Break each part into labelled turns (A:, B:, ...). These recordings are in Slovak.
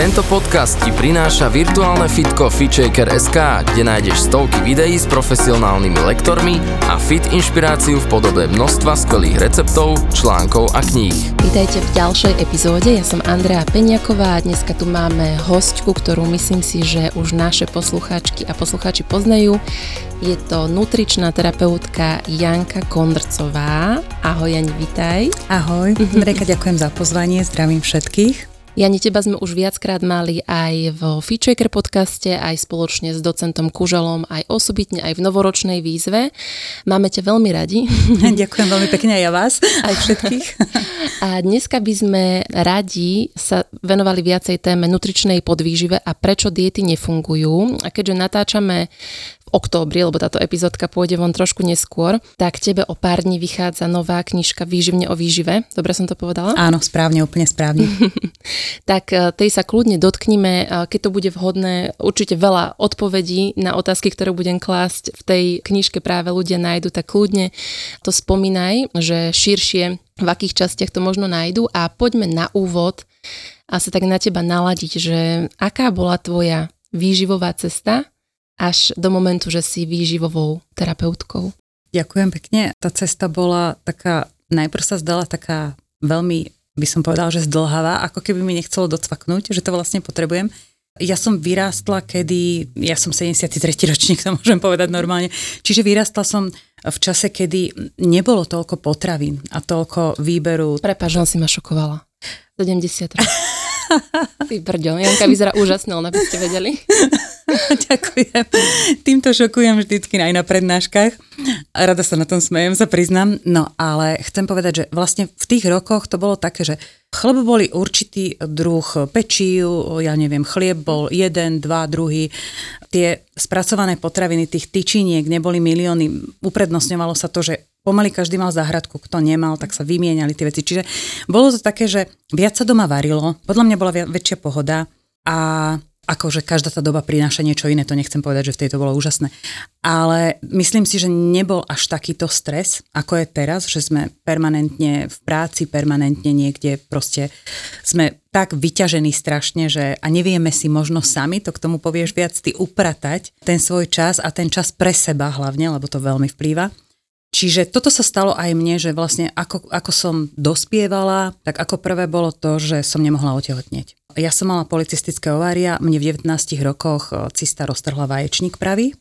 A: Tento podcast ti prináša virtuálne fitko FitShaker.sk, kde nájdeš stovky videí s profesionálnymi lektormi a fit inšpiráciu v podobe množstva skvelých receptov, článkov a kníh.
B: Vítajte v ďalšej epizóde, ja som Andrea Peňaková a dneska tu máme hostku, ktorú myslím si, že už naše poslucháčky a poslucháči poznajú. Je to nutričná terapeutka Janka Kondrcová. Ahoj Jani, vitaj.
C: Ahoj, Reka, ďakujem za pozvanie, zdravím všetkých.
B: Jani, teba sme už viackrát mali aj vo Feature podcaste, aj spoločne s docentom Kuželom, aj osobitne, aj v novoročnej výzve. Máme ťa veľmi radi.
C: Ďakujem veľmi pekne aj ja vás, aj všetkých.
B: A dneska by sme radi sa venovali viacej téme nutričnej podvýžive a prečo diety nefungujú. A keďže natáčame októbri, lebo táto epizódka pôjde von trošku neskôr, tak tebe o pár dní vychádza nová knižka Výživne o výžive. Dobre som to povedala?
C: Áno, správne, úplne správne.
B: tak e, tej sa kľudne dotknime, e, keď to bude vhodné. Určite veľa odpovedí na otázky, ktoré budem klásť v tej knižke práve ľudia nájdu, tak kľudne to spomínaj, že širšie v akých častiach to možno nájdu a poďme na úvod a sa tak na teba naladiť, že aká bola tvoja výživová cesta až do momentu, že si výživovou terapeutkou?
C: Ďakujem pekne. Tá cesta bola taká, najprv sa zdala taká veľmi, by som povedala, že zdlhavá, ako keby mi nechcelo docvaknúť, že to vlastne potrebujem. Ja som vyrástla, kedy, ja som 73. ročník, to môžem povedať normálne, čiže vyrástla som v čase, kedy nebolo toľko potravín a toľko výberu.
B: Prepač, si ma šokovala. 70 Ty brďo, Janka vyzerá úžasne, len aby ste vedeli.
C: Ďakujem. Týmto šokujem vždycky aj na prednáškach. Rada sa na tom smejem, sa priznám. No ale chcem povedať, že vlastne v tých rokoch to bolo také, že chleb boli určitý druh pečív, ja neviem, chlieb bol jeden, dva, druhý. Tie spracované potraviny tých tyčiniek neboli milióny. Uprednostňovalo sa to, že pomaly každý mal záhradku, kto nemal, tak sa vymieniali tie veci. Čiže bolo to také, že viac sa doma varilo, podľa mňa bola väčšia pohoda a akože každá tá doba prináša niečo iné, to nechcem povedať, že v tejto bolo úžasné. Ale myslím si, že nebol až takýto stres, ako je teraz, že sme permanentne v práci, permanentne niekde proste sme tak vyťažení strašne, že a nevieme si možno sami, to k tomu povieš viac, ty upratať ten svoj čas a ten čas pre seba hlavne, lebo to veľmi vplýva. Čiže toto sa stalo aj mne, že vlastne ako, ako som dospievala, tak ako prvé bolo to, že som nemohla otehotnieť. Ja som mala policistické ovária, mne v 19 rokoch e, cista roztrhla vaječník pravý.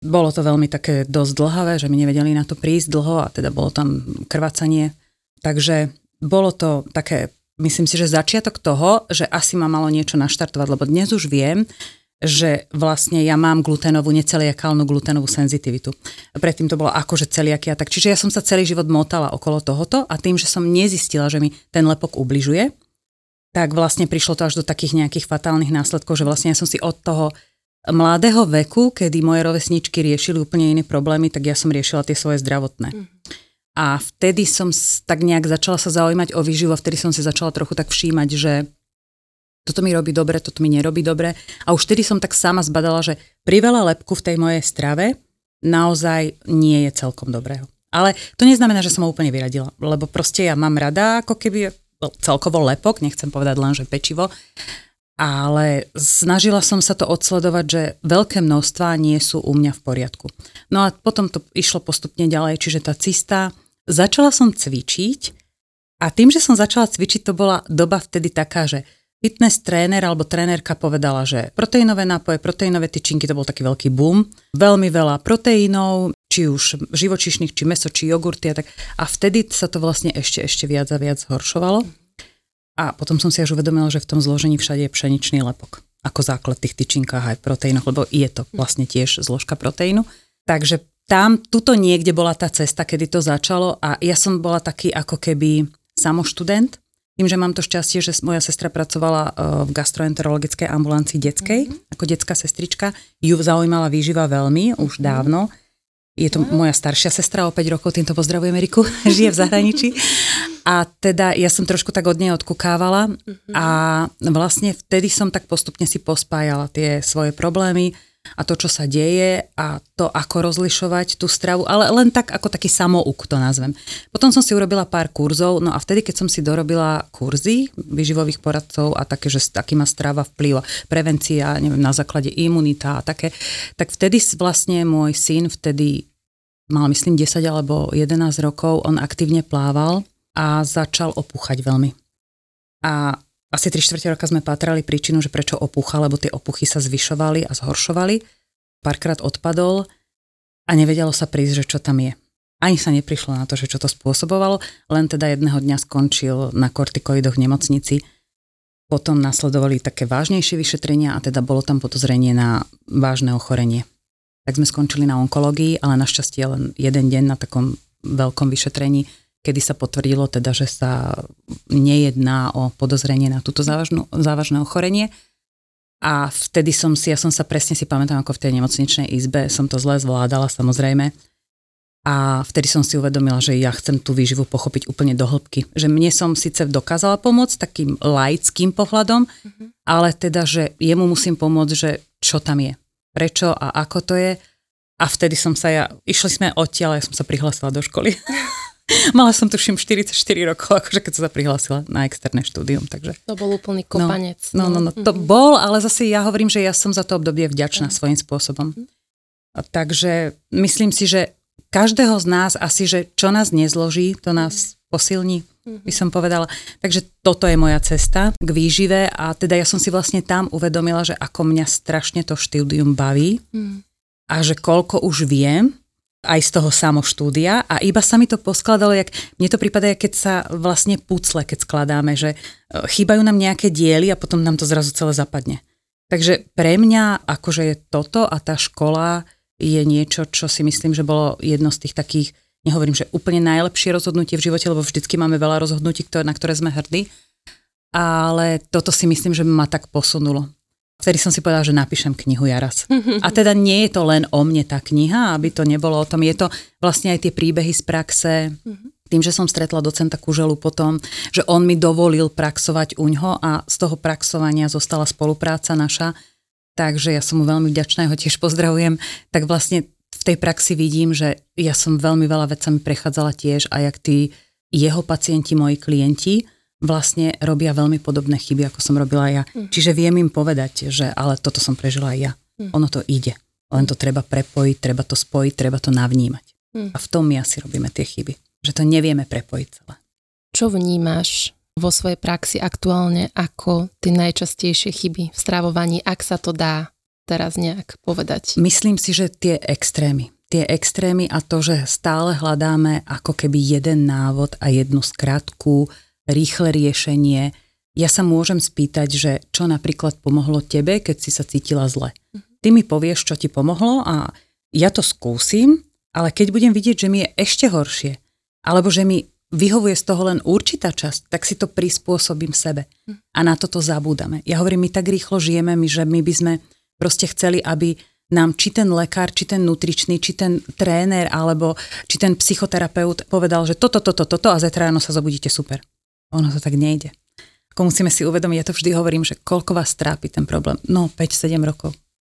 C: Bolo to veľmi také dosť dlhavé, že mi nevedeli na to prísť dlho a teda bolo tam krvácanie. Takže bolo to také, myslím si, že začiatok toho, že asi ma malo niečo naštartovať, lebo dnes už viem, že vlastne ja mám gluténovú, neceliakálnu gluténovú senzitivitu. Predtým to bolo akože celiakia, tak čiže ja som sa celý život motala okolo tohoto a tým, že som nezistila, že mi ten lepok ubližuje, tak vlastne prišlo to až do takých nejakých fatálnych následkov, že vlastne ja som si od toho mladého veku, kedy moje rovesničky riešili úplne iné problémy, tak ja som riešila tie svoje zdravotné. Mm. A vtedy som tak nejak začala sa zaujímať o výživu a vtedy som si začala trochu tak všímať, že toto mi robí dobre, toto mi nerobí dobre. A už vtedy som tak sama zbadala, že priveľa lepku v tej mojej strave naozaj nie je celkom dobrého. Ale to neznamená, že som ho úplne vyradila, lebo proste ja mám rada ako keby celkovo lepok, nechcem povedať len, že pečivo, ale snažila som sa to odsledovať, že veľké množstva nie sú u mňa v poriadku. No a potom to išlo postupne ďalej, čiže tá cista, začala som cvičiť a tým, že som začala cvičiť, to bola doba vtedy taká, že fitness tréner alebo trénerka povedala, že proteínové nápoje, proteínové tyčinky, to bol taký veľký boom. Veľmi veľa proteínov, či už živočišných, či meso, či jogurty a tak. A vtedy sa to vlastne ešte, ešte viac a viac zhoršovalo. A potom som si až uvedomila, že v tom zložení všade je pšeničný lepok ako základ tých tyčinkách aj proteínoch, lebo je to vlastne tiež zložka proteínu. Takže tam, tuto niekde bola tá cesta, kedy to začalo a ja som bola taký ako keby samoštudent, tým, že mám to šťastie, že moja sestra pracovala e, v gastroenterologickej ambulancii detskej, mm-hmm. ako detská sestrička, ju zaujímala výživa veľmi, už mm-hmm. dávno. Je to moja staršia sestra o 5 rokov, týmto pozdravujem Eriku, žije v zahraničí. A teda ja som trošku tak od nej odkukávala a vlastne vtedy som tak postupne si pospájala tie svoje problémy a to, čo sa deje a to, ako rozlišovať tú stravu, ale len tak ako taký samouk to nazvem. Potom som si urobila pár kurzov, no a vtedy, keď som si dorobila kurzy vyživových poradcov a také, že aký má strava vplyv, prevencia, neviem, na základe imunita a také, tak vtedy vlastne môj syn vtedy mal myslím 10 alebo 11 rokov, on aktívne plával a začal opúchať veľmi. A asi 3 čtvrte roka sme patrali príčinu, že prečo opúcha, lebo tie opuchy sa zvyšovali a zhoršovali. Párkrát odpadol a nevedelo sa prísť, že čo tam je. Ani sa neprišlo na to, že čo to spôsobovalo, len teda jedného dňa skončil na kortikoidoch v nemocnici. Potom nasledovali také vážnejšie vyšetrenia a teda bolo tam podozrenie na vážne ochorenie. Tak sme skončili na onkológii, ale našťastie len jeden deň na takom veľkom vyšetrení kedy sa potvrdilo teda, že sa nejedná o podozrenie na túto závažnú, závažné ochorenie. A vtedy som si, ja som sa presne si pamätám, ako v tej nemocničnej izbe, som to zle zvládala samozrejme. A vtedy som si uvedomila, že ja chcem tú výživu pochopiť úplne do hĺbky. Že mne som síce dokázala pomôcť takým laickým pohľadom, mm-hmm. ale teda, že jemu musím pomôcť, že čo tam je, prečo a ako to je. A vtedy som sa ja, išli sme odtiaľ, ja som sa prihlásila do školy. Mala som tuším 44 rokov, akože keď som sa prihlásila na externé štúdium. Takže...
B: To bol úplný kopanec.
C: No, no, no, no to mm-hmm. bol, ale zase ja hovorím, že ja som za to obdobie vďačná mm. svojím spôsobom. Mm. A takže myslím si, že každého z nás asi, že čo nás nezloží, to nás posilní, mm-hmm. by som povedala. Takže toto je moja cesta k výžive a teda ja som si vlastne tam uvedomila, že ako mňa strašne to štúdium baví mm. a že koľko už viem aj z toho samoštúdia a iba sa mi to poskladalo, jak, mne to prípada, keď sa vlastne pucle, keď skladáme, že e, chýbajú nám nejaké diely a potom nám to zrazu celé zapadne. Takže pre mňa akože je toto a tá škola je niečo, čo si myslím, že bolo jedno z tých takých, nehovorím, že úplne najlepšie rozhodnutie v živote, lebo vždycky máme veľa rozhodnutí, na ktoré sme hrdí, ale toto si myslím, že ma tak posunulo. Vtedy som si povedala, že napíšem knihu ja raz. A teda nie je to len o mne tá kniha, aby to nebolo o tom. Je to vlastne aj tie príbehy z praxe. Tým, že som stretla docenta Kuželu potom, že on mi dovolil praxovať u ňoho a z toho praxovania zostala spolupráca naša. Takže ja som mu veľmi vďačná, ho tiež pozdravujem. Tak vlastne v tej praxi vidím, že ja som veľmi veľa vecami prechádzala tiež a jak tí jeho pacienti, moji klienti vlastne robia veľmi podobné chyby, ako som robila ja. Mm. Čiže viem im povedať, že ale toto som prežila aj ja. Mm. Ono to ide. Len to treba prepojiť, treba to spojiť, treba to navnímať. Mm. A v tom my asi robíme tie chyby. Že to nevieme prepojiť celé.
B: Čo vnímaš vo svojej praxi aktuálne ako tie najčastejšie chyby v strávovaní, ak sa to dá teraz nejak povedať?
C: Myslím si, že tie extrémy. Tie extrémy a to, že stále hľadáme ako keby jeden návod a jednu skratku, rýchle riešenie. Ja sa môžem spýtať, že čo napríklad pomohlo tebe, keď si sa cítila zle. Mhm. Ty mi povieš, čo ti pomohlo a ja to skúsim, ale keď budem vidieť, že mi je ešte horšie, alebo že mi vyhovuje z toho len určitá časť, tak si to prispôsobím sebe. Mhm. A na toto zabúdame. Ja hovorím, my tak rýchlo žijeme, my, že my by sme proste chceli, aby nám či ten lekár, či ten nutričný, či ten tréner, alebo či ten psychoterapeut povedal, že toto, toto, toto a zajtra ráno sa zobudíte super. Ono to tak nejde. Ako musíme si uvedomiť, ja to vždy hovorím, že koľko vás trápi ten problém. No, 5-7 rokov.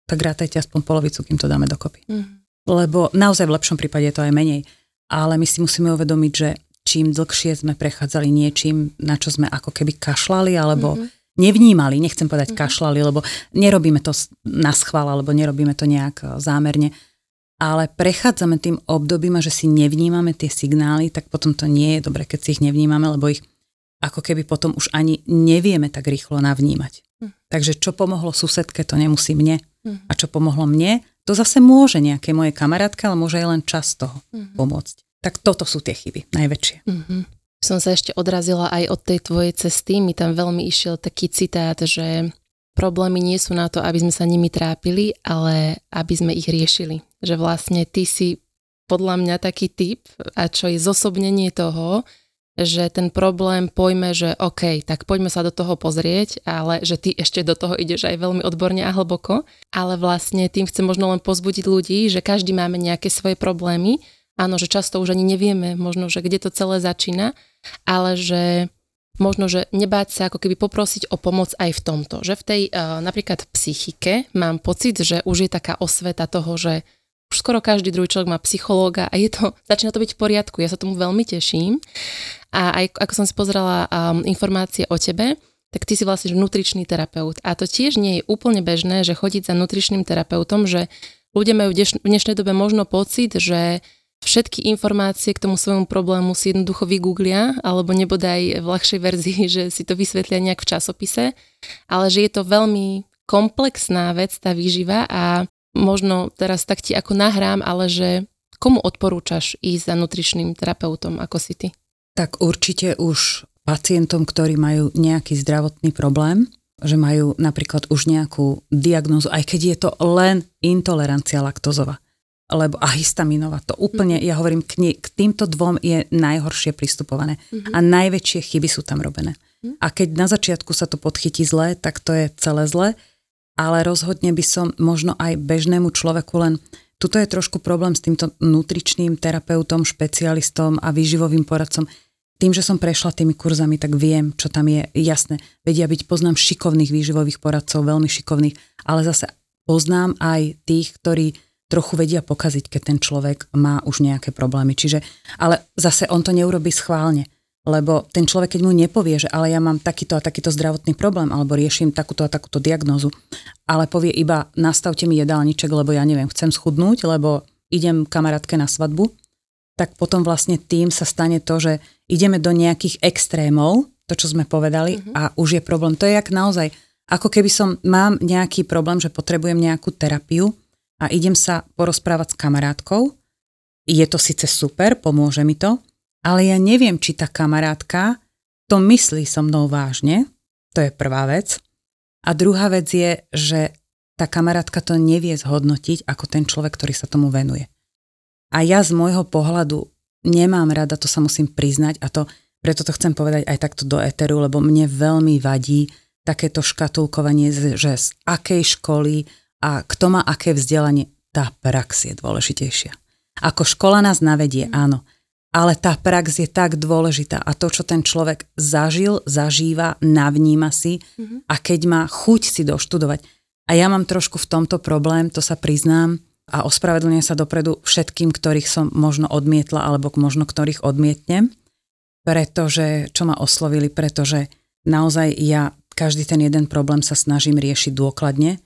C: Tak rátajte aspoň polovicu, kým to dáme dokopy. Mm. Lebo naozaj v lepšom prípade je to aj menej. Ale my si musíme uvedomiť, že čím dlhšie sme prechádzali niečím, na čo sme ako keby kašlali, alebo mm-hmm. nevnímali, nechcem povedať mm-hmm. kašlali, lebo nerobíme to na schvál, alebo nerobíme to nejak e, zámerne, ale prechádzame tým obdobím a že si nevnímame tie signály, tak potom to nie je dobre, keď si ich nevnímame, lebo ich ako keby potom už ani nevieme tak rýchlo navnímať. Hm. Takže čo pomohlo susedke, to nemusí mne. Hm. A čo pomohlo mne, to zase môže nejaké moje kamarátke, ale môže aj len čas toho hm. pomôcť. Tak toto sú tie chyby, najväčšie.
B: Mm-hmm. Som sa ešte odrazila aj od tej tvojej cesty. Mi tam veľmi išiel taký citát, že problémy nie sú na to, aby sme sa nimi trápili, ale aby sme ich riešili. Že vlastne ty si podľa mňa taký typ, a čo je zosobnenie toho, že ten problém pojme, že OK, tak poďme sa do toho pozrieť, ale že ty ešte do toho ideš aj veľmi odborne a hlboko. Ale vlastne tým chcem možno len pozbudiť ľudí, že každý máme nejaké svoje problémy. Áno, že často už ani nevieme možno, že kde to celé začína, ale že možno, že nebáť sa ako keby poprosiť o pomoc aj v tomto. Že v tej uh, napríklad psychike mám pocit, že už je taká osveta toho, že už skoro každý druhý človek má psychológa a je to, začína to byť v poriadku. Ja sa tomu veľmi teším. A aj ako som si pozrela um, informácie o tebe, tak ty si vlastne nutričný terapeut. A to tiež nie je úplne bežné, že chodiť za nutričným terapeutom, že ľudia majú v dnešnej dobe možno pocit, že všetky informácie k tomu svojmu problému si jednoducho vygooglia, alebo nebodaj v ľahšej verzii, že si to vysvetlia nejak v časopise, ale že je to veľmi komplexná vec, tá výživa a možno teraz tak ti ako nahrám, ale že komu odporúčaš ísť za nutričným terapeutom, ako si ty?
C: Tak určite už pacientom, ktorí majú nejaký zdravotný problém, že majú napríklad už nejakú diagnózu, aj keď je to len intolerancia laktozova lebo a histaminová, to úplne, mm. ja hovorím, k, nie, k týmto dvom je najhoršie pristupované mm-hmm. a najväčšie chyby sú tam robené. Mm. A keď na začiatku sa to podchytí zle, tak to je celé zle ale rozhodne by som možno aj bežnému človeku len Tuto je trošku problém s týmto nutričným terapeutom, špecialistom a výživovým poradcom. Tým, že som prešla tými kurzami, tak viem, čo tam je jasné. Vedia byť, poznám šikovných výživových poradcov, veľmi šikovných, ale zase poznám aj tých, ktorí trochu vedia pokaziť, keď ten človek má už nejaké problémy. Čiže, ale zase on to neurobi schválne lebo ten človek, keď mu nepovie, že ale ja mám takýto a takýto zdravotný problém, alebo riešim takúto a takúto diagnózu, ale povie iba nastavte mi jedálniček, lebo ja neviem, chcem schudnúť, lebo idem kamarátke na svadbu, tak potom vlastne tým sa stane to, že ideme do nejakých extrémov, to, čo sme povedali, mm-hmm. a už je problém. To je jak naozaj, ako keby som, mám nejaký problém, že potrebujem nejakú terapiu a idem sa porozprávať s kamarátkou, je to síce super, pomôže mi to, ale ja neviem, či tá kamarátka to myslí so mnou vážne, to je prvá vec. A druhá vec je, že tá kamarátka to nevie zhodnotiť ako ten človek, ktorý sa tomu venuje. A ja z môjho pohľadu nemám rada, to sa musím priznať a to, preto to chcem povedať aj takto do eteru, lebo mne veľmi vadí takéto škatulkovanie, že z akej školy a kto má aké vzdelanie. Tá prax je dôležitejšia. Ako škola nás navedie, áno, ale tá prax je tak dôležitá a to, čo ten človek zažil, zažíva, navníma si mm-hmm. a keď má chuť si doštudovať. A ja mám trošku v tomto problém, to sa priznám a ospravedlňujem sa dopredu všetkým, ktorých som možno odmietla alebo možno ktorých odmietnem, pretože, čo ma oslovili, pretože naozaj ja každý ten jeden problém sa snažím riešiť dôkladne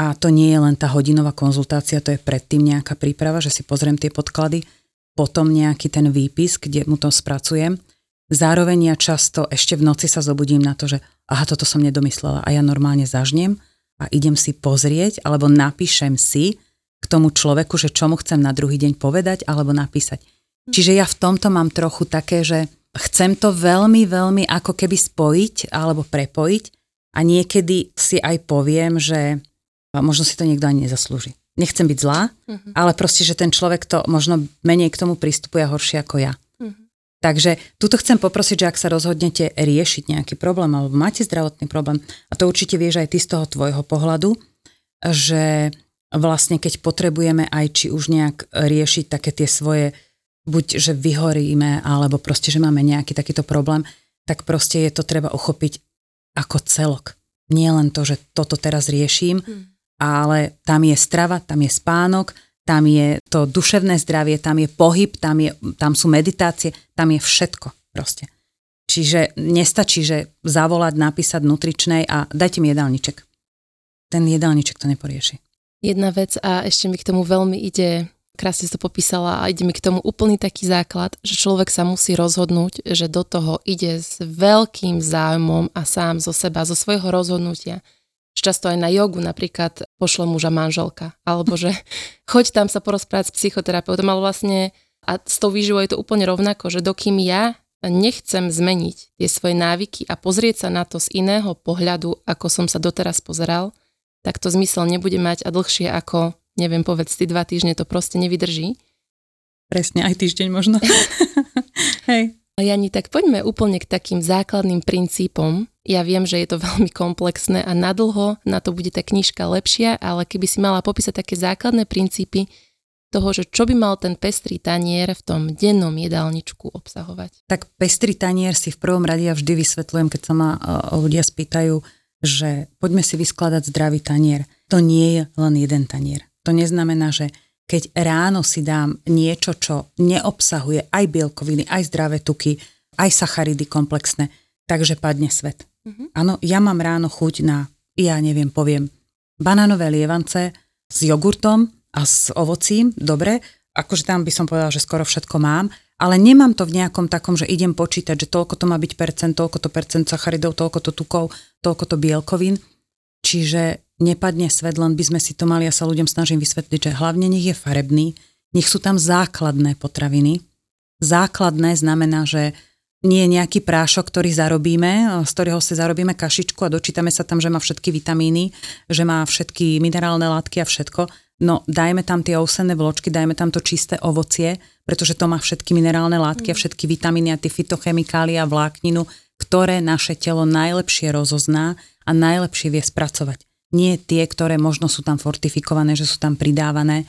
C: a to nie je len tá hodinová konzultácia, to je predtým nejaká príprava, že si pozriem tie podklady, potom nejaký ten výpis, kde mu to spracujem. Zároveň ja často ešte v noci sa zobudím na to, že aha, toto som nedomyslela a ja normálne zažnem a idem si pozrieť alebo napíšem si k tomu človeku, že čo mu chcem na druhý deň povedať alebo napísať. Čiže ja v tomto mám trochu také, že chcem to veľmi, veľmi ako keby spojiť alebo prepojiť a niekedy si aj poviem, že možno si to niekto ani nezaslúži nechcem byť zlá, uh-huh. ale proste, že ten človek to možno menej k tomu pristupuje horšie ako ja. Uh-huh. Takže tuto chcem poprosiť, že ak sa rozhodnete riešiť nejaký problém alebo máte zdravotný problém, a to určite vieš aj ty z toho tvojho pohľadu, že vlastne keď potrebujeme aj či už nejak riešiť také tie svoje, buď že vyhoríme, alebo proste, že máme nejaký takýto problém, tak proste je to treba uchopiť ako celok. Nie len to, že toto teraz riešim, hmm ale tam je strava, tam je spánok, tam je to duševné zdravie, tam je pohyb, tam, je, tam sú meditácie, tam je všetko proste. Čiže nestačí, že zavolať, napísať nutričnej a dajte mi jedálniček. Ten jedálniček to neporieši.
B: Jedna vec a ešte mi k tomu veľmi ide, krásne si to popísala a ide mi k tomu úplný taký základ, že človek sa musí rozhodnúť, že do toho ide s veľkým záujmom a sám zo seba, zo svojho rozhodnutia často aj na jogu napríklad pošle muža manželka, alebo že choď tam sa porozprávať s psychoterapeutom, ale vlastne a s tou výživou je to úplne rovnako, že dokým ja nechcem zmeniť tie svoje návyky a pozrieť sa na to z iného pohľadu, ako som sa doteraz pozeral, tak to zmysel nebude mať a dlhšie ako, neviem, povedz ty dva týždne to proste nevydrží.
C: Presne, aj týždeň možno. Hej.
B: Jani, tak poďme úplne k takým základným princípom. Ja viem, že je to veľmi komplexné a nadlho na to bude tá knižka lepšia, ale keby si mala popísať také základné princípy toho, že čo by mal ten pestrý tanier v tom dennom jedálničku obsahovať.
C: Tak pestrý tanier si v prvom rade ja vždy vysvetľujem, keď sa ma ľudia spýtajú, že poďme si vyskladať zdravý tanier. To nie je len jeden tanier. To neznamená, že keď ráno si dám niečo, čo neobsahuje aj bielkoviny, aj zdravé tuky, aj sacharidy komplexné, takže padne svet. Mm-hmm. Áno, ja mám ráno chuť na, ja neviem, poviem, banánové lievance s jogurtom a s ovocím, dobre, akože tam by som povedala, že skoro všetko mám, ale nemám to v nejakom takom, že idem počítať, že toľko to má byť percent, toľko to percent sacharidov, toľko to tukov, toľko to bielkovín. Čiže nepadne svet, len by sme si to mali, ja sa ľuďom snažím vysvetliť, že hlavne nech je farebný, nech sú tam základné potraviny. Základné znamená, že nie je nejaký prášok, ktorý zarobíme, z ktorého si zarobíme kašičku a dočítame sa tam, že má všetky vitamíny, že má všetky minerálne látky a všetko. No dajme tam tie ousené vločky, dajme tam to čisté ovocie, pretože to má všetky minerálne látky a mm. všetky vitamíny a tie fitochemikálie a vlákninu, ktoré naše telo najlepšie rozozná a najlepšie vie spracovať nie tie, ktoré možno sú tam fortifikované, že sú tam pridávané.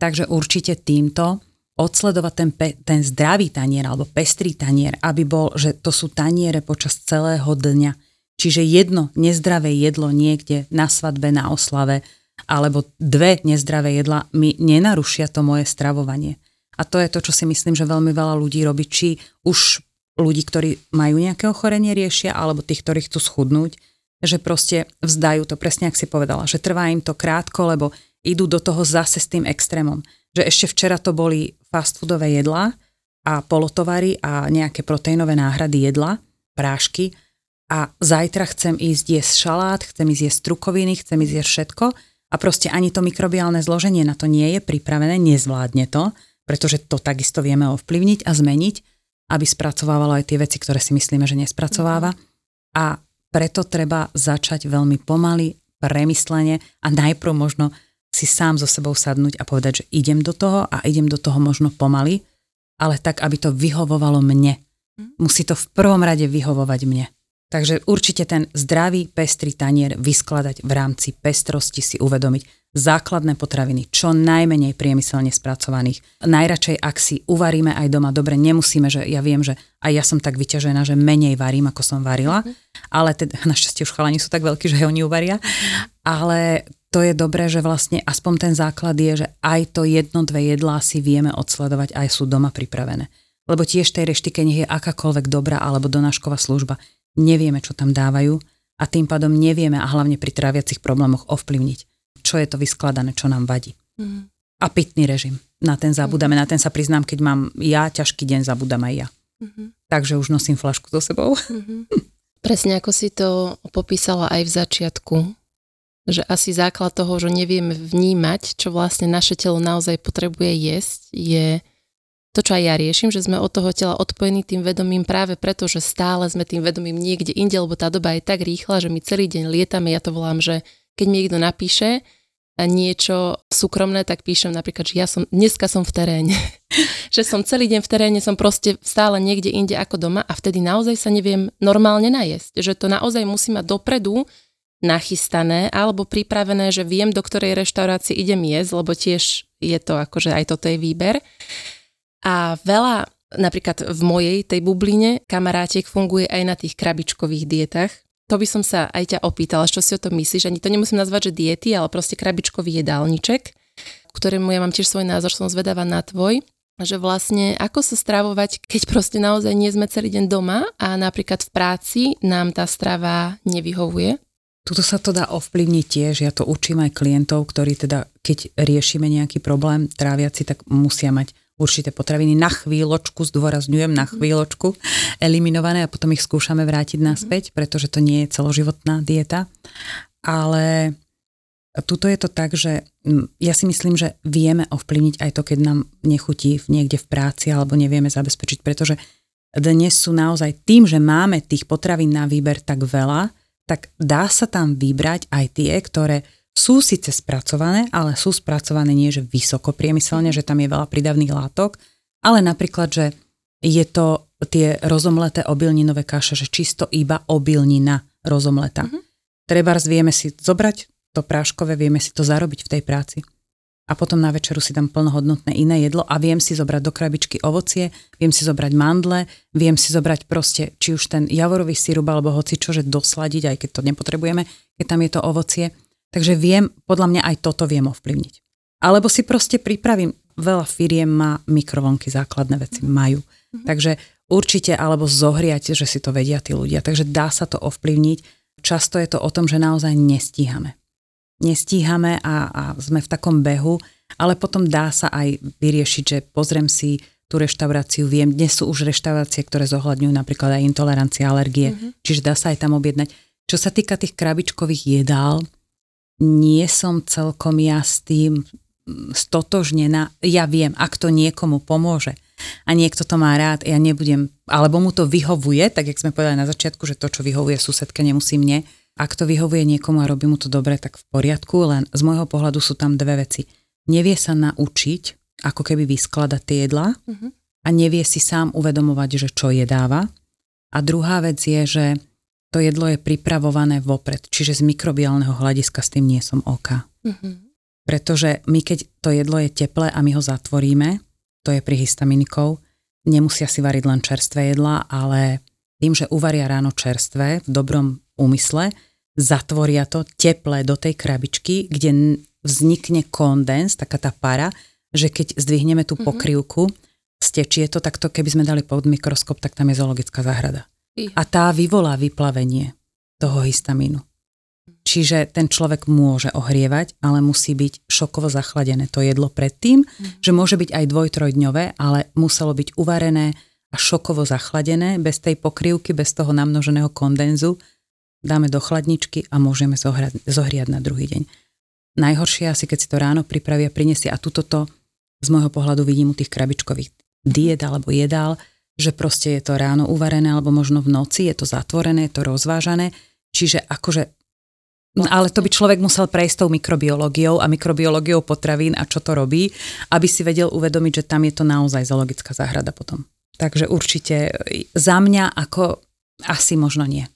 C: Takže určite týmto odsledovať ten, pe, ten zdravý tanier alebo pestrý tanier, aby bol, že to sú taniere počas celého dňa. Čiže jedno nezdravé jedlo niekde na svadbe, na oslave, alebo dve nezdravé jedla mi nenarušia to moje stravovanie. A to je to, čo si myslím, že veľmi veľa ľudí robí, či už ľudí, ktorí majú nejaké ochorenie riešia, alebo tých, ktorí chcú schudnúť, že proste vzdajú to, presne ak si povedala, že trvá im to krátko, lebo idú do toho zase s tým extrémom. Že ešte včera to boli fast foodové jedlá a polotovary a nejaké proteínové náhrady jedla, prášky a zajtra chcem ísť jesť šalát, chcem ísť jesť strukoviny, chcem ísť jesť všetko a proste ani to mikrobiálne zloženie na to nie je pripravené, nezvládne to, pretože to takisto vieme ovplyvniť a zmeniť, aby spracovávalo aj tie veci, ktoré si myslíme, že nespracováva. A preto treba začať veľmi pomaly, premyslene a najprv možno si sám so sebou sadnúť a povedať, že idem do toho a idem do toho možno pomaly, ale tak, aby to vyhovovalo mne. Mhm. Musí to v prvom rade vyhovovať mne. Takže určite ten zdravý, pestrý tanier vyskladať v rámci pestrosti si uvedomiť základné potraviny, čo najmenej priemyselne spracovaných. Najradšej, ak si uvaríme aj doma, dobre, nemusíme, že ja viem, že aj ja som tak vyťažená, že menej varím, ako som varila, mm-hmm. ale teda, našťastie už chalani sú tak veľkí, že oni uvaria, ale to je dobré, že vlastne aspoň ten základ je, že aj to jedno, dve jedlá si vieme odsledovať, aj sú doma pripravené. Lebo tiež tej reštike nech je akákoľvek dobrá alebo donášková služba nevieme, čo tam dávajú a tým pádom nevieme a hlavne pri tráviacich problémoch ovplyvniť, čo je to vyskladané, čo nám vadí. Mm. A pitný režim. Na ten zabudáme, mm. na ten sa priznám, keď mám ja ťažký deň, zabudám aj ja. Mm-hmm. Takže už nosím flašku so sebou. Mm-hmm.
B: Presne ako si to popísala aj v začiatku, že asi základ toho, že nevieme vnímať, čo vlastne naše telo naozaj potrebuje jesť, je to, čo aj ja riešim, že sme od toho tela odpojení tým vedomím práve preto, že stále sme tým vedomím niekde inde, lebo tá doba je tak rýchla, že my celý deň lietame, ja to volám, že keď mi niekto napíše niečo súkromné, tak píšem napríklad, že ja som, dneska som v teréne. že som celý deň v teréne, som proste stále niekde inde ako doma a vtedy naozaj sa neviem normálne najesť. Že to naozaj musí mať dopredu nachystané alebo pripravené, že viem, do ktorej reštaurácie idem jesť, lebo tiež je to akože aj toto je výber. A veľa, napríklad v mojej tej bubline, kamarátiek funguje aj na tých krabičkových dietách. To by som sa aj ťa opýtala, čo si o tom myslíš. Ani to nemusím nazvať, že diety, ale proste krabičkový jedálniček, ktorému ja mám tiež svoj názor, som zvedáva na tvoj že vlastne ako sa stravovať, keď proste naozaj nie sme celý deň doma a napríklad v práci nám tá strava nevyhovuje?
C: Tuto sa to dá ovplyvniť tiež, ja to učím aj klientov, ktorí teda, keď riešime nejaký problém tráviaci, tak musia mať určité potraviny na chvíľočku, zdôrazňujem na mhm. chvíľočku, eliminované a potom ich skúšame vrátiť mhm. naspäť, pretože to nie je celoživotná dieta. Ale tuto je to tak, že ja si myslím, že vieme ovplyvniť aj to, keď nám nechutí niekde v práci alebo nevieme zabezpečiť, pretože dnes sú naozaj tým, že máme tých potravín na výber tak veľa, tak dá sa tam vybrať aj tie, ktoré sú síce spracované, ale sú spracované nie že vysoko priemyselne, že tam je veľa prídavných látok, ale napríklad, že je to tie rozomleté obilninové kaše, že čisto iba obilnina rozomletá. Mm-hmm. Trebárs vieme si zobrať to práškové, vieme si to zarobiť v tej práci. A potom na večeru si dám plnohodnotné iné jedlo a viem si zobrať do krabičky ovocie, viem si zobrať mandle, viem si zobrať proste či už ten javorový syrup alebo hoci čo, že dosladiť, aj keď to nepotrebujeme, keď tam je to ovocie. Takže viem, podľa mňa aj toto viem ovplyvniť. Alebo si proste pripravím, veľa firiem má mikrovlnky, základné veci majú. Mm-hmm. Takže určite, alebo zohriate, že si to vedia tí ľudia. Takže dá sa to ovplyvniť. Často je to o tom, že naozaj nestíhame nestíhame a, a sme v takom behu, ale potom dá sa aj vyriešiť, že pozriem si tú reštauráciu, viem, dnes sú už reštaurácie, ktoré zohľadňujú napríklad aj intolerancie, alergie, mm-hmm. čiže dá sa aj tam objednať. Čo sa týka tých krabičkových jedál, nie som celkom ja s tým stotožnená. Ja viem, ak to niekomu pomôže a niekto to má rád, ja nebudem, alebo mu to vyhovuje, tak jak sme povedali na začiatku, že to, čo vyhovuje susedke, nemusí mne, ak to vyhovuje niekomu a robí mu to dobre, tak v poriadku, len z môjho pohľadu sú tam dve veci. Nevie sa naučiť, ako keby vyskladať tie jedlá uh-huh. a nevie si sám uvedomovať, že čo jedáva. A druhá vec je, že to jedlo je pripravované vopred, čiže z mikrobiálneho hľadiska s tým nie som oka. Uh-huh. Pretože my, keď to jedlo je teplé a my ho zatvoríme, to je pri histaminikov, nemusia si variť len čerstvé jedlá, ale tým, že uvaria ráno čerstvé v dobrom úmysle, zatvoria to teplé do tej krabičky, kde vznikne kondens, taká tá para, že keď zdvihneme tú mhm. pokrývku, stečie to, tak to keby sme dali pod mikroskop, tak tam je zoologická záhrada. A tá vyvolá vyplavenie toho histamínu. Čiže ten človek môže ohrievať, ale musí byť šokovo zachladené to jedlo predtým, mm. že môže byť aj dvoj, trojdňové, ale muselo byť uvarené a šokovo zachladené, bez tej pokrývky, bez toho namnoženého kondenzu, dáme do chladničky a môžeme zohrať, zohriať na druhý deň. Najhoršie asi, keď si to ráno pripravia, prinesie a tuto to z môjho pohľadu vidím u tých krabičkových diet alebo jedál, že proste je to ráno uvarené alebo možno v noci, je to zatvorené, je to rozvážané, čiže akože No, ale to by človek musel prejsť tou mikrobiológiou a mikrobiológiou potravín a čo to robí, aby si vedel uvedomiť, že tam je to naozaj zoologická záhrada potom. Takže určite za mňa ako asi možno nie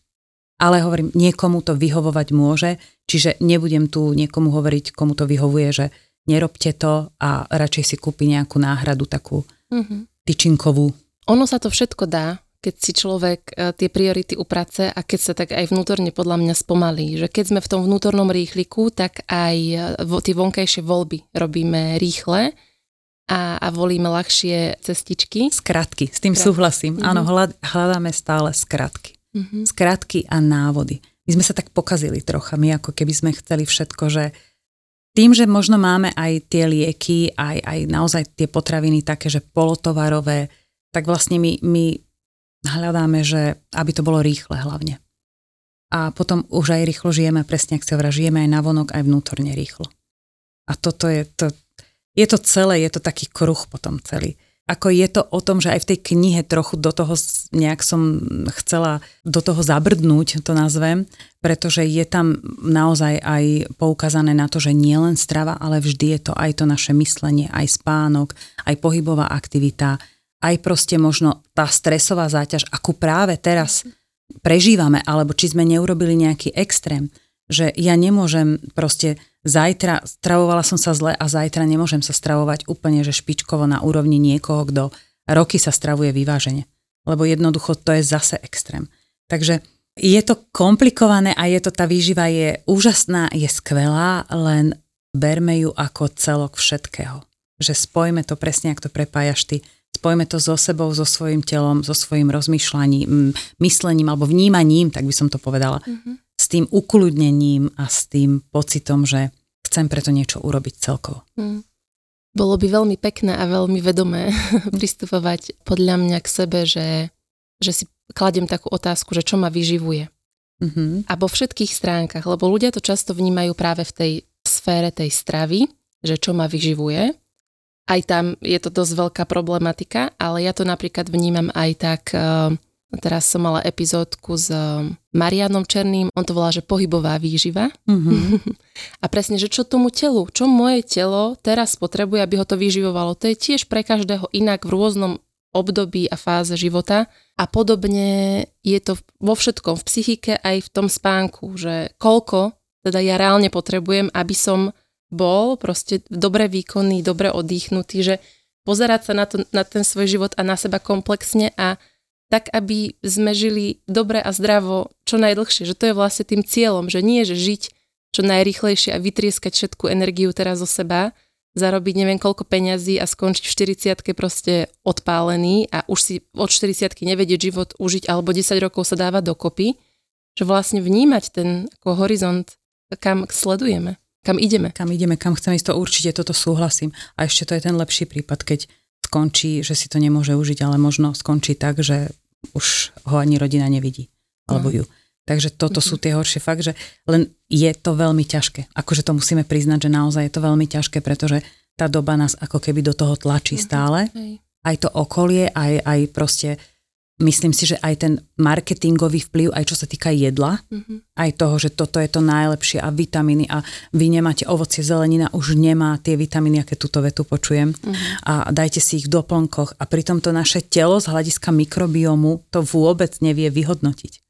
C: ale hovorím, niekomu to vyhovovať môže, čiže nebudem tu niekomu hovoriť, komu to vyhovuje, že nerobte to a radšej si kúpi nejakú náhradu takú mm-hmm. tyčinkovú.
B: Ono sa to všetko dá, keď si človek e, tie priority uprace a keď sa tak aj vnútorne podľa mňa spomalí. Že keď sme v tom vnútornom rýchliku, tak aj e, tie vonkajšie voľby robíme rýchle a, a volíme ľahšie cestičky.
C: Skratky, s tým Skratky. súhlasím. Mm-hmm. Áno, hľadáme stále skratky mm-hmm. skratky a návody. My sme sa tak pokazili trocha, my ako keby sme chceli všetko, že tým, že možno máme aj tie lieky, aj, aj naozaj tie potraviny také, že polotovarové, tak vlastne my, my hľadáme, že aby to bolo rýchle hlavne. A potom už aj rýchlo žijeme, presne ak sa vrá, žijeme aj navonok, aj vnútorne rýchlo. A toto je to, je to celé, je to taký kruh potom celý ako je to o tom, že aj v tej knihe trochu do toho nejak som chcela do toho zabrdnúť, to nazvem, pretože je tam naozaj aj poukázané na to, že nie len strava, ale vždy je to aj to naše myslenie, aj spánok, aj pohybová aktivita, aj proste možno tá stresová záťaž, akú práve teraz prežívame, alebo či sme neurobili nejaký extrém, že ja nemôžem proste zajtra, stravovala som sa zle a zajtra nemôžem sa stravovať úplne, že špičkovo na úrovni niekoho, kto roky sa stravuje vyvážene. Lebo jednoducho to je zase extrém. Takže je to komplikované a je to, tá výživa je úžasná, je skvelá, len berme ju ako celok všetkého. Že spojme to presne, ako to prepájaš ty, spojme to so sebou, so svojim telom, so svojim rozmýšľaním, myslením alebo vnímaním, tak by som to povedala. Mm-hmm s tým ukludnením a s tým pocitom, že chcem preto niečo urobiť celkovo. Mm.
B: Bolo by veľmi pekné a veľmi vedomé pristupovať podľa mňa k sebe, že, že si kladiem takú otázku, že čo ma vyživuje. Mm-hmm. A vo všetkých stránkach, lebo ľudia to často vnímajú práve v tej sfére tej stravy, že čo ma vyživuje. Aj tam je to dosť veľká problematika, ale ja to napríklad vnímam aj tak, uh, Teraz som mala epizódku s um, Marianom Černým, on to volá, že pohybová výživa. Mm-hmm. a presne, že čo tomu telu, čo moje telo teraz potrebuje, aby ho to vyživovalo, to je tiež pre každého inak v rôznom období a fáze života. A podobne je to vo všetkom, v psychike aj v tom spánku, že koľko teda ja reálne potrebujem, aby som bol proste dobre výkonný, dobre oddychnutý, že pozerať sa na, to, na ten svoj život a na seba komplexne a tak, aby sme žili dobre a zdravo čo najdlhšie. Že to je vlastne tým cieľom, že nie, že žiť čo najrychlejšie a vytrieskať všetku energiu teraz zo seba, zarobiť neviem koľko peňazí a skončiť v 40 proste odpálený a už si od 40 nevedieť život užiť alebo 10 rokov sa dáva dokopy, že vlastne vnímať ten ako horizont, kam sledujeme, kam ideme.
C: Kam ideme, kam chceme ísť, to určite toto súhlasím. A ešte to je ten lepší prípad, keď skončí, že si to nemôže užiť, ale možno skončí tak, že už ho ani rodina nevidí. Alebo ju. Takže toto sú tie horšie fakt, že len je to veľmi ťažké. Akože to musíme priznať, že naozaj je to veľmi ťažké, pretože tá doba nás ako keby do toho tlačí stále. Aj to okolie, aj, aj proste myslím si, že aj ten marketingový vplyv, aj čo sa týka jedla, mm-hmm. aj toho, že toto je to najlepšie a vitamíny a vy nemáte ovocie, zelenina už nemá tie vitamíny, aké túto vetu počujem mm-hmm. a dajte si ich v doplnkoch a pritom to naše telo z hľadiska mikrobiomu to vôbec nevie vyhodnotiť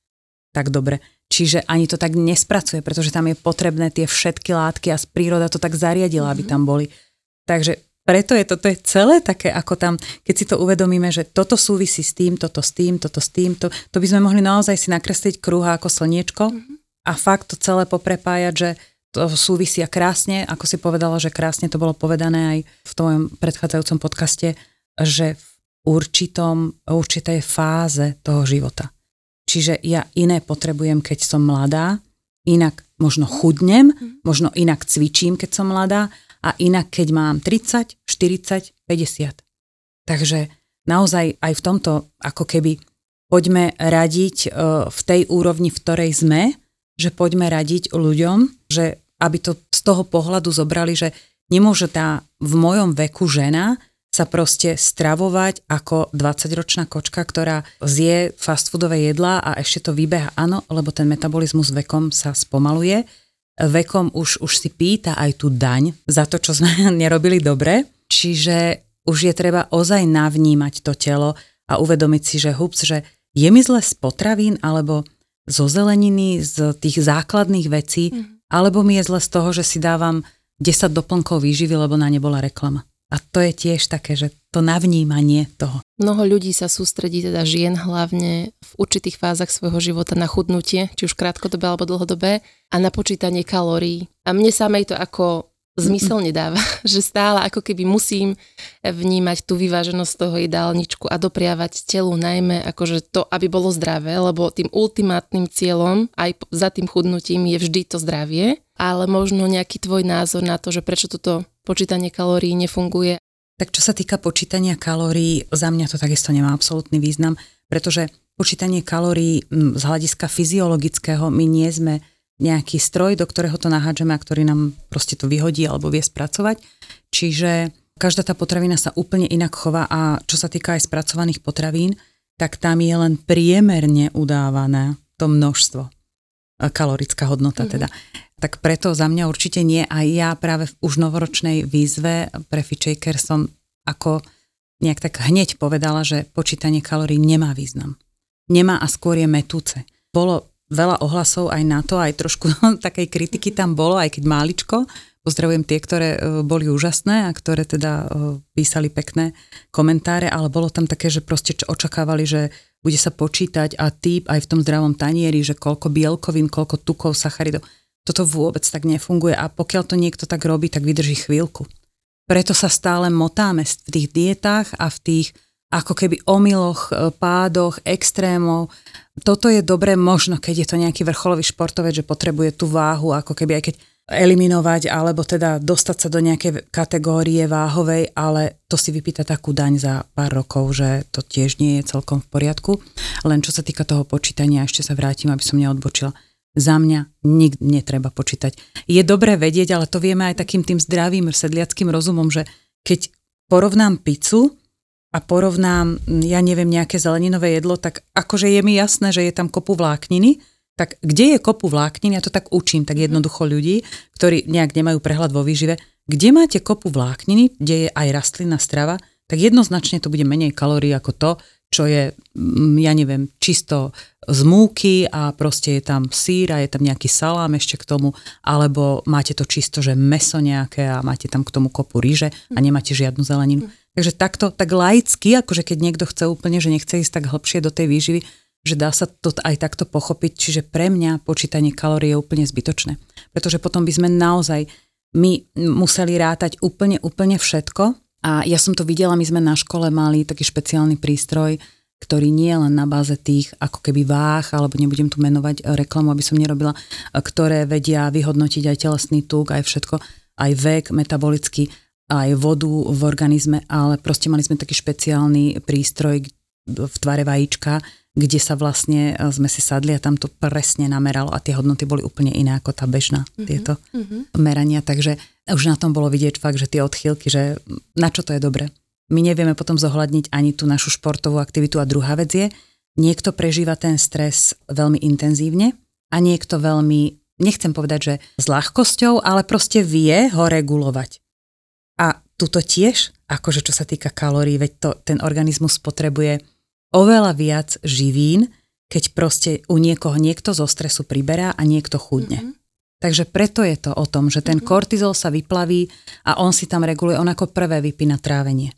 C: tak dobre. Čiže ani to tak nespracuje, pretože tam je potrebné tie všetky látky a príroda to tak zariadila, aby tam boli. Takže preto je toto je celé také, ako tam, keď si to uvedomíme, že toto súvisí s tým, toto s tým, toto s tým, to, to by sme mohli naozaj si nakresliť kruha ako slniečko mm-hmm. a fakt to celé poprepájať, že to súvisia krásne, ako si povedala, že krásne to bolo povedané aj v tvojom predchádzajúcom podcaste, že v určitom, určitej fáze toho života. Čiže ja iné potrebujem, keď som mladá, inak možno chudnem, mm. možno inak cvičím, keď som mladá a inak, keď mám 30, 40, 50. Takže naozaj aj v tomto ako keby poďme radiť e, v tej úrovni, v ktorej sme, že poďme radiť ľuďom, že aby to z toho pohľadu zobrali, že nemôže tá v mojom veku žena sa proste stravovať ako 20-ročná kočka, ktorá zje fast foodové jedlá a ešte to vybeha. Áno, lebo ten metabolizmus vekom sa spomaluje. Vekom už, už si pýta aj tú daň za to, čo sme nerobili dobre. Čiže už je treba ozaj navnímať to telo a uvedomiť si, že hups, že je mi zle z potravín alebo zo zeleniny, z tých základných vecí, mm. alebo mi je zle z toho, že si dávam 10 doplnkov výživy, lebo na ne bola reklama. A to je tiež také, že to navnímanie toho.
B: Mnoho ľudí sa sústredí, teda žien hlavne v určitých fázach svojho života na chudnutie, či už krátkodobé alebo dlhodobé, a na počítanie kalórií. A mne samej to ako zmysel nedáva, že stále ako keby musím vnímať tú vyváženosť toho jedálničku a dopriavať telu najmä akože to, aby bolo zdravé, lebo tým ultimátnym cieľom aj za tým chudnutím je vždy to zdravie, ale možno nejaký tvoj názor na to, že prečo toto počítanie kalórií nefunguje.
C: Tak čo sa týka počítania kalórií, za mňa to takisto nemá absolútny význam, pretože počítanie kalórií z hľadiska fyziologického my nie sme nejaký stroj, do ktorého to nahádžeme a ktorý nám proste to vyhodí alebo vie spracovať. Čiže každá tá potravina sa úplne inak chová a čo sa týka aj spracovaných potravín, tak tam je len priemerne udávané to množstvo, kalorická hodnota mm-hmm. teda. Tak preto za mňa určite nie a ja práve v už novoročnej výzve pre Fitchaker som ako nejak tak hneď povedala, že počítanie kalórií nemá význam. Nemá a skôr je metúce. Bolo veľa ohlasov aj na to, aj trošku takej kritiky tam bolo, aj keď máličko. Pozdravujem tie, ktoré e, boli úžasné a ktoré teda e, písali pekné komentáre, ale bolo tam také, že proste očakávali, že bude sa počítať a typ aj v tom zdravom tanieri, že koľko bielkovín, koľko tukov, sacharidov. Toto vôbec tak nefunguje a pokiaľ to niekto tak robí, tak vydrží chvíľku. Preto sa stále motáme v tých dietách a v tých ako keby omyloch, e, pádoch, extrémov toto je dobré možno, keď je to nejaký vrcholový športovec, že potrebuje tú váhu, ako keby aj keď eliminovať, alebo teda dostať sa do nejakej kategórie váhovej, ale to si vypýta takú daň za pár rokov, že to tiež nie je celkom v poriadku. Len čo sa týka toho počítania, ešte sa vrátim, aby som neodbočila. Za mňa nikdy netreba počítať. Je dobré vedieť, ale to vieme aj takým tým zdravým sedliackým rozumom, že keď porovnám pizzu a porovnám, ja neviem, nejaké zeleninové jedlo, tak akože je mi jasné, že je tam kopu vlákniny, tak kde je kopu vláknin, ja to tak učím, tak jednoducho ľudí, ktorí nejak nemajú prehľad vo výžive, kde máte kopu vlákniny, kde je aj rastlinná strava, tak jednoznačne to bude menej kalórií ako to, čo je, mm, ja neviem, čisto z múky a proste je tam sír a je tam nejaký salám ešte k tomu, alebo máte to čisto, že meso nejaké a máte tam k tomu kopu ríže a nemáte žiadnu zeleninu. Takže takto, tak laicky, akože keď niekto chce úplne, že nechce ísť tak hlbšie do tej výživy, že dá sa to aj takto pochopiť, čiže pre mňa počítanie kalórií je úplne zbytočné. Pretože potom by sme naozaj my museli rátať úplne, úplne všetko. A ja som to videla, my sme na škole mali taký špeciálny prístroj, ktorý nie je len na báze tých ako keby váh, alebo nebudem tu menovať reklamu, aby som nerobila, ktoré vedia vyhodnotiť aj telesný tuk, aj všetko, aj vek, metabolicky, aj vodu v organizme, ale proste mali sme taký špeciálny prístroj v tvare vajíčka, kde sa vlastne e, sme si sadli a tam to presne nameralo a tie hodnoty boli úplne iné ako tá bežná, mm-hmm. tieto mm-hmm. merania. Takže už na tom bolo vidieť fakt, že tie odchýlky, že na čo to je dobre. My nevieme potom zohľadniť ani tú našu športovú aktivitu a druhá vec je, niekto prežíva ten stres veľmi intenzívne a niekto veľmi, nechcem povedať, že s ľahkosťou, ale proste vie ho regulovať. A tuto tiež, akože čo sa týka kalórií, veď to, ten organizmus potrebuje oveľa viac živín, keď proste u niekoho niekto zo stresu priberá a niekto chudne. Mm-hmm. Takže preto je to o tom, že ten mm-hmm. kortizol sa vyplaví a on si tam reguluje, on ako prvé vypína trávenie.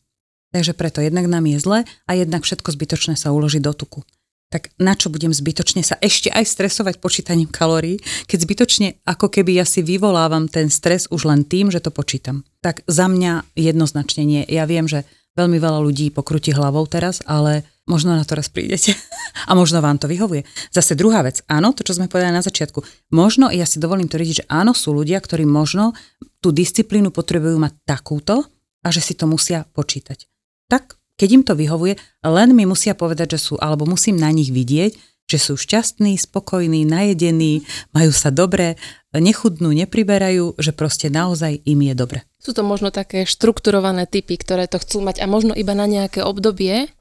C: Takže preto jednak nám je zle a jednak všetko zbytočné sa uloží do tuku. Tak na čo budem zbytočne sa ešte aj stresovať počítaním kalórií, keď zbytočne ako keby ja si vyvolávam ten stres už len tým, že to počítam. Tak za mňa jednoznačne nie. Ja viem, že veľmi veľa ľudí pokrutí hlavou teraz, ale možno na to raz prídete a možno vám to vyhovuje. Zase druhá vec, áno, to, čo sme povedali na začiatku, možno, ja si dovolím to že áno, sú ľudia, ktorí možno tú disciplínu potrebujú mať takúto a že si to musia počítať. Tak, keď im to vyhovuje, len mi musia povedať, že sú, alebo musím na nich vidieť, že sú šťastní, spokojní, najedení, majú sa dobre, nechudnú, nepriberajú, že proste naozaj im je dobre.
B: Sú to možno také štrukturované typy, ktoré to chcú mať a možno iba na nejaké obdobie,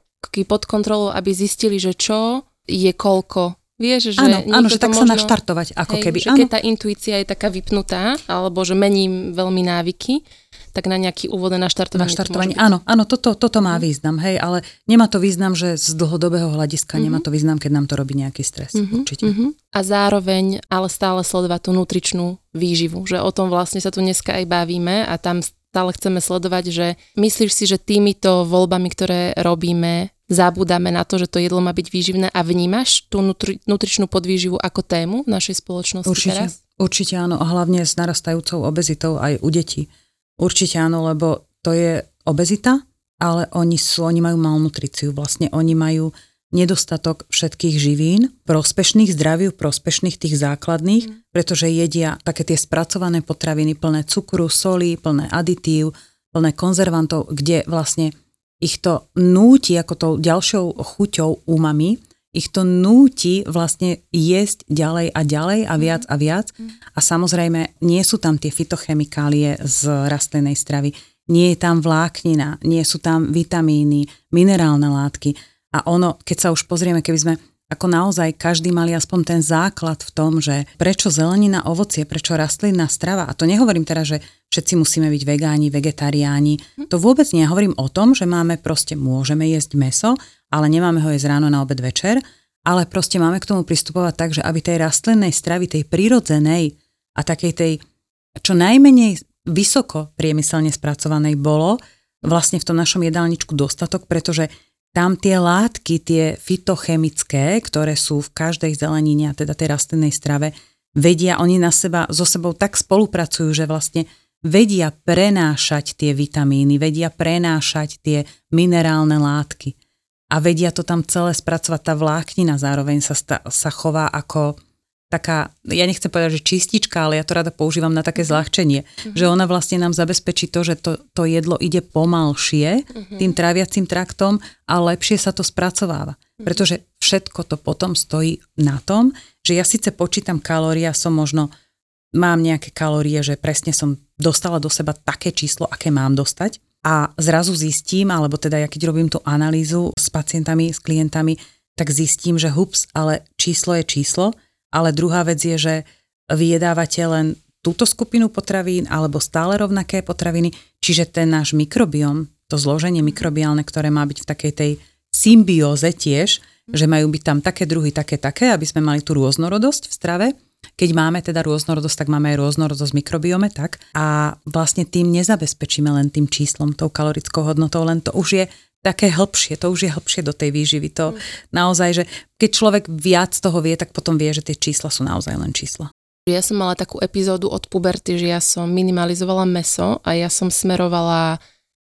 B: pod kontrolou, aby zistili, že čo je koľko. Vieš, že
C: áno, áno že tak možno, sa naštartovať, ako
B: hej,
C: keby.
B: Že keď tá intuícia je taká vypnutá, alebo že mením veľmi návyky, tak na nejaký úvod naštartovanie.
C: Naštartovanie, áno, áno, toto, toto má mhm. význam, hej, ale nemá to význam, že z dlhodobého hľadiska mm-hmm. nemá to význam, keď nám to robí nejaký stres, mm-hmm. určite. Mm-hmm.
B: A zároveň ale stále sledovať tú nutričnú výživu, že o tom vlastne sa tu dneska aj bavíme a tam stále chceme sledovať, že myslíš si, že týmito voľbami, ktoré robíme, zabúdame na to, že to jedlo má byť výživné a vnímaš tú nutri- nutričnú podvýživu ako tému v našej spoločnosti
C: určite,
B: teraz?
C: Určite áno, a hlavne s narastajúcou obezitou aj u detí. Určite áno, lebo to je obezita, ale oni sú, oni majú malnutriciu, vlastne oni majú nedostatok všetkých živín, prospešných zdraviu, prospešných tých základných, mm. pretože jedia také tie spracované potraviny plné cukru, soli, plné aditív, plné konzervantov, kde vlastne ich to núti ako tou ďalšou chuťou umami, ich to núti vlastne jesť ďalej a ďalej a viac a viac. A samozrejme, nie sú tam tie fitochemikálie z rastlinnej stravy, nie je tam vláknina, nie sú tam vitamíny, minerálne látky. A ono, keď sa už pozrieme, keby sme ako naozaj každý mali aspoň ten základ v tom, že prečo zelenina, ovocie, prečo rastlinná strava. A to nehovorím teraz, že všetci musíme byť vegáni, vegetariáni. To vôbec nie. Hovorím o tom, že máme proste, môžeme jesť meso, ale nemáme ho jesť ráno, na obed, večer. Ale proste máme k tomu pristupovať tak, že aby tej rastlinnej stravy, tej prírodzenej a takej tej čo najmenej vysoko priemyselne spracovanej bolo vlastne v tom našom jedálničku dostatok, pretože tam tie látky, tie fitochemické, ktoré sú v každej zelenine, a teda tej rastlinnej strave, vedia, oni na seba, so sebou tak spolupracujú, že vlastne vedia prenášať tie vitamíny, vedia prenášať tie minerálne látky a vedia to tam celé spracovať. Tá vláknina zároveň sa, sta, sa chová ako taká, ja nechcem povedať, že čistička, ale ja to rada používam na také mhm. zľahčenie, mm-hmm. že ona vlastne nám zabezpečí to, že to, to jedlo ide pomalšie mm-hmm. tým tráviacím traktom a lepšie sa to spracováva. Mm-hmm. Pretože všetko to potom stojí na tom, že ja síce počítam kalórie, som možno, mám nejaké kalórie, že presne som dostala do seba také číslo, aké mám dostať a zrazu zistím, alebo teda ja keď robím tú analýzu s pacientami, s klientami, tak zistím, že hups, ale číslo je číslo ale druhá vec je, že vyjedávate len túto skupinu potravín alebo stále rovnaké potraviny, čiže ten náš mikrobiom, to zloženie mikrobiálne, ktoré má byť v takej tej symbióze tiež, že majú byť tam také druhy, také, také, aby sme mali tú rôznorodosť v strave. Keď máme teda rôznorodosť, tak máme aj rôznorodosť v mikrobiome, tak. A vlastne tým nezabezpečíme len tým číslom, tou kalorickou hodnotou, len to už je také hĺbšie, to už je hĺbšie do tej výživy. To mm. naozaj, že keď človek viac toho vie, tak potom vie, že tie čísla sú naozaj len čísla.
B: Ja som mala takú epizódu od puberty, že ja som minimalizovala meso a ja som smerovala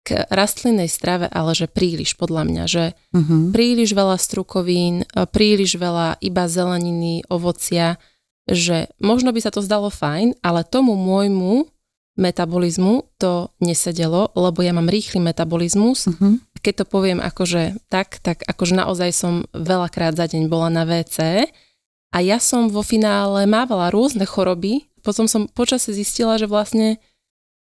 B: k rastlinnej strave, ale že príliš podľa mňa, že uh-huh. príliš veľa strukovín, príliš veľa iba zeleniny, ovocia, že možno by sa to zdalo fajn, ale tomu môjmu metabolizmu to nesedelo, lebo ja mám rýchly metabolizmus. Uh-huh. Keď to poviem akože tak, tak akože naozaj som veľakrát za deň bola na WC a ja som vo finále mávala rôzne choroby, potom som počase zistila, že vlastne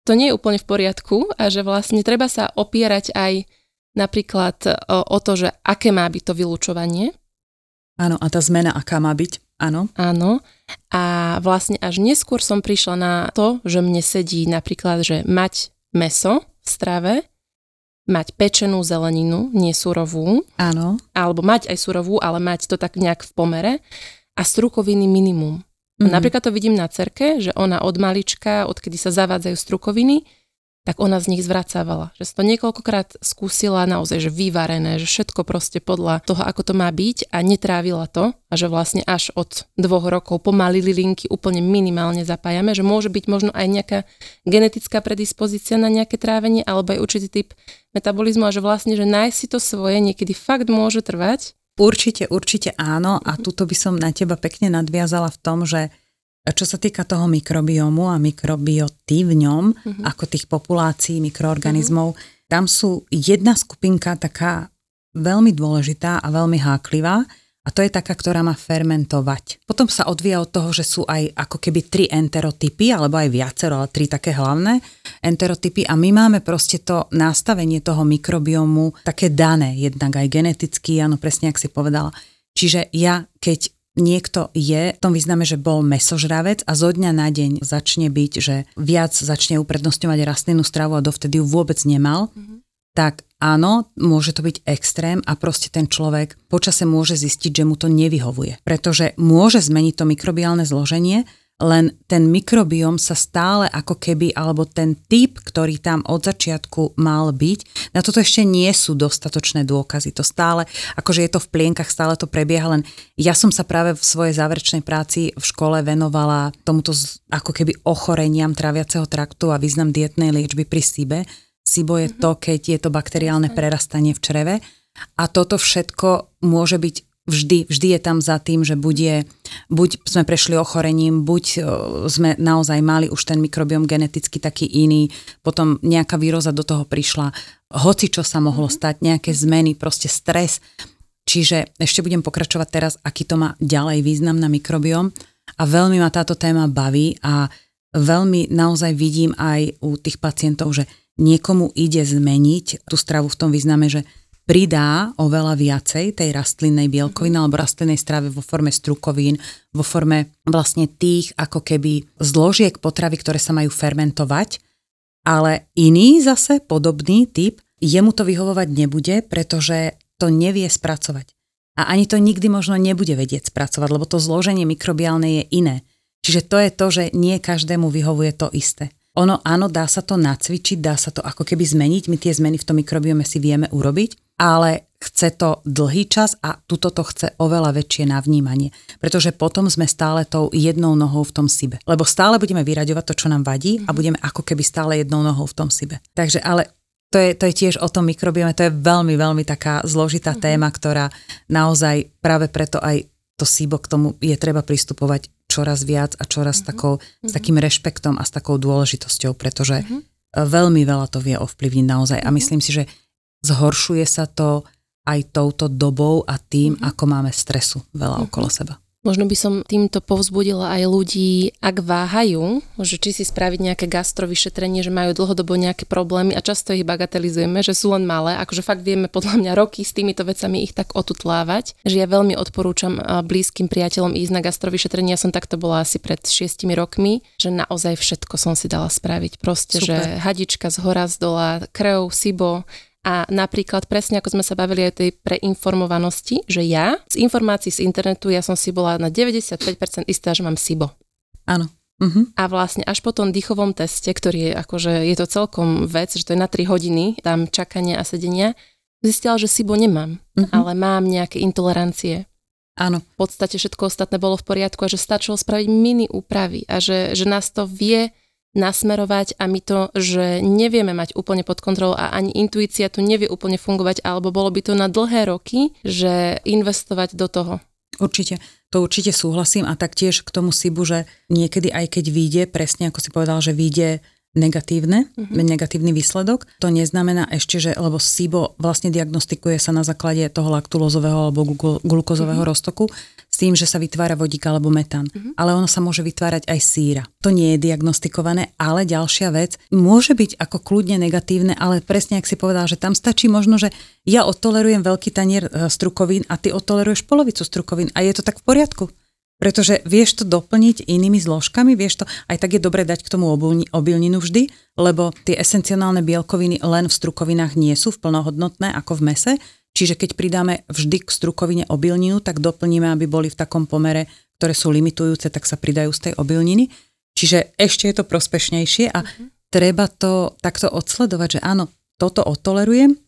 B: to nie je úplne v poriadku a že vlastne treba sa opierať aj napríklad o, o to, že aké má byť to vylúčovanie.
C: Áno, a tá zmena, aká má byť, áno.
B: Áno. A vlastne až neskôr som prišla na to, že mne sedí napríklad, že mať meso v strave, mať pečenú zeleninu, nie surovú.
C: Áno.
B: Alebo mať aj surovú, ale mať to tak nejak v pomere. A strukoviny minimum. Mm-hmm. Napríklad to vidím na cerke, že ona od malička, odkedy sa zavádzajú strukoviny, tak ona z nich zvracávala. Že sa to niekoľkokrát skúsila naozaj, že vyvarené, že všetko proste podľa toho, ako to má byť a netrávila to a že vlastne až od dvoch rokov pomaly linky úplne minimálne zapájame, že môže byť možno aj nejaká genetická predispozícia na nejaké trávenie alebo aj určitý typ metabolizmu a že vlastne, že nájsť si to svoje niekedy fakt môže trvať
C: Určite, určite áno a tuto by som na teba pekne nadviazala v tom, že čo sa týka toho mikrobiomu a mikrobioty v ňom, uh-huh. ako tých populácií mikroorganizmov, uh-huh. tam sú jedna skupinka taká veľmi dôležitá a veľmi háklivá a to je taká, ktorá má fermentovať. Potom sa odvíja od toho, že sú aj ako keby tri enterotypy, alebo aj viacero, ale tri také hlavné enterotypy a my máme proste to nastavenie toho mikrobiomu také dané, jednak aj geneticky, áno, presne, ak si povedala. Čiže ja, keď niekto je, v tom význame, že bol mesožravec a zo dňa na deň začne byť, že viac začne uprednostňovať rastlinnú stravu a dovtedy ju vôbec nemal, mm-hmm tak áno, môže to byť extrém a proste ten človek počase môže zistiť, že mu to nevyhovuje. Pretože môže zmeniť to mikrobiálne zloženie, len ten mikrobióm sa stále ako keby, alebo ten typ, ktorý tam od začiatku mal byť, na toto ešte nie sú dostatočné dôkazy. To stále, akože je to v plienkach, stále to prebieha, len ja som sa práve v svojej záverečnej práci v škole venovala tomuto ako keby ochoreniam traviaceho traktu a význam dietnej liečby pri SIBE, SIBO je to, keď je to bakteriálne prerastanie v čreve. A toto všetko môže byť vždy, vždy je tam za tým, že bude, buď sme prešli ochorením, buď sme naozaj mali už ten mikrobiom geneticky taký iný, potom nejaká výroza do toho prišla, hoci čo sa mohlo mhm. stať, nejaké zmeny, proste stres. Čiže ešte budem pokračovať teraz, aký to má ďalej význam na mikrobiom a veľmi ma táto téma baví a veľmi naozaj vidím aj u tých pacientov, že niekomu ide zmeniť tú stravu v tom význame, že pridá oveľa viacej tej rastlinnej bielkoviny alebo rastlinnej strave vo forme strukovín, vo forme vlastne tých ako keby zložiek potravy, ktoré sa majú fermentovať, ale iný zase podobný typ, jemu to vyhovovať nebude, pretože to nevie spracovať. A ani to nikdy možno nebude vedieť spracovať, lebo to zloženie mikrobiálne je iné. Čiže to je to, že nie každému vyhovuje to isté. Ono áno, dá sa to nacvičiť, dá sa to ako keby zmeniť, my tie zmeny v tom mikrobiome si vieme urobiť, ale chce to dlhý čas a tuto to chce oveľa väčšie navnímanie, pretože potom sme stále tou jednou nohou v tom sibe. Lebo stále budeme vyraďovať to, čo nám vadí a mhm. budeme ako keby stále jednou nohou v tom sibe. Takže ale to je, to je tiež o tom mikrobiome, to je veľmi, veľmi taká zložitá mm-hmm. téma, ktorá naozaj práve preto aj to SIBO k tomu je treba pristupovať čoraz viac a čoraz mm-hmm. takou, s mhm. takým rešpektom a s takou dôležitosťou, pretože mm-hmm. veľmi veľa to vie ovplyvniť naozaj. Mm-hmm. A mhm. myslím si, že zhoršuje sa to aj touto dobou a tým, mm-hmm. ako máme stresu veľa mm-hmm. okolo seba.
B: Možno by som týmto povzbudila aj ľudí, ak váhajú, že či si spraviť nejaké gastrovyšetrenie, že majú dlhodobo nejaké problémy a často ich bagatelizujeme, že sú len malé, akože fakt vieme podľa mňa roky s týmito vecami ich tak otutlávať, že ja veľmi odporúčam blízkym priateľom ísť na gastrovyšetrenie. Ja som takto bola asi pred šiestimi rokmi, že naozaj všetko som si dala spraviť. Proste, Super. že hadička z hora, z dola, krv, sibo, a napríklad presne ako sme sa bavili aj tej preinformovanosti, že ja z informácií z internetu, ja som si bola na 95% istá, že mám SIBO.
C: Áno. Uh-huh.
B: A vlastne až po tom dýchovom teste, ktorý je akože, je to celkom vec, že to je na 3 hodiny, tam čakania a sedenia, zistila, že SIBO nemám, uh-huh. ale mám nejaké intolerancie.
C: Áno.
B: V podstate všetko ostatné bolo v poriadku a že stačilo spraviť mini úpravy a že, že nás to vie nasmerovať a my to, že nevieme mať úplne pod kontrolou a ani intuícia tu nevie úplne fungovať, alebo bolo by to na dlhé roky, že investovať do toho.
C: Určite, to určite súhlasím a taktiež k tomu Sibu, že niekedy aj keď vyjde, presne ako si povedal, že vyjde negatívne, mm-hmm. negatívny výsledok. To neznamená ešte, že, lebo SIBO vlastne diagnostikuje sa na základe toho laktulózového alebo glukozového mm-hmm. roztoku s tým, že sa vytvára vodík alebo metán. Mm-hmm. Ale ono sa môže vytvárať aj síra. To nie je diagnostikované, ale ďalšia vec môže byť ako kľudne negatívne, ale presne ak si povedal, že tam stačí možno, že ja odtolerujem veľký tanier e, strukovín a ty odtoleruješ polovicu strukovín a je to tak v poriadku. Pretože vieš to doplniť inými zložkami, vieš to, aj tak je dobre dať k tomu obilninu vždy, lebo tie esenciálne bielkoviny len v strukovinách nie sú v plnohodnotné ako v mese, čiže keď pridáme vždy k strukovine obilninu, tak doplníme, aby boli v takom pomere, ktoré sú limitujúce, tak sa pridajú z tej obilniny. Čiže ešte je to prospešnejšie a mm-hmm. treba to takto odsledovať, že áno, toto odtolerujem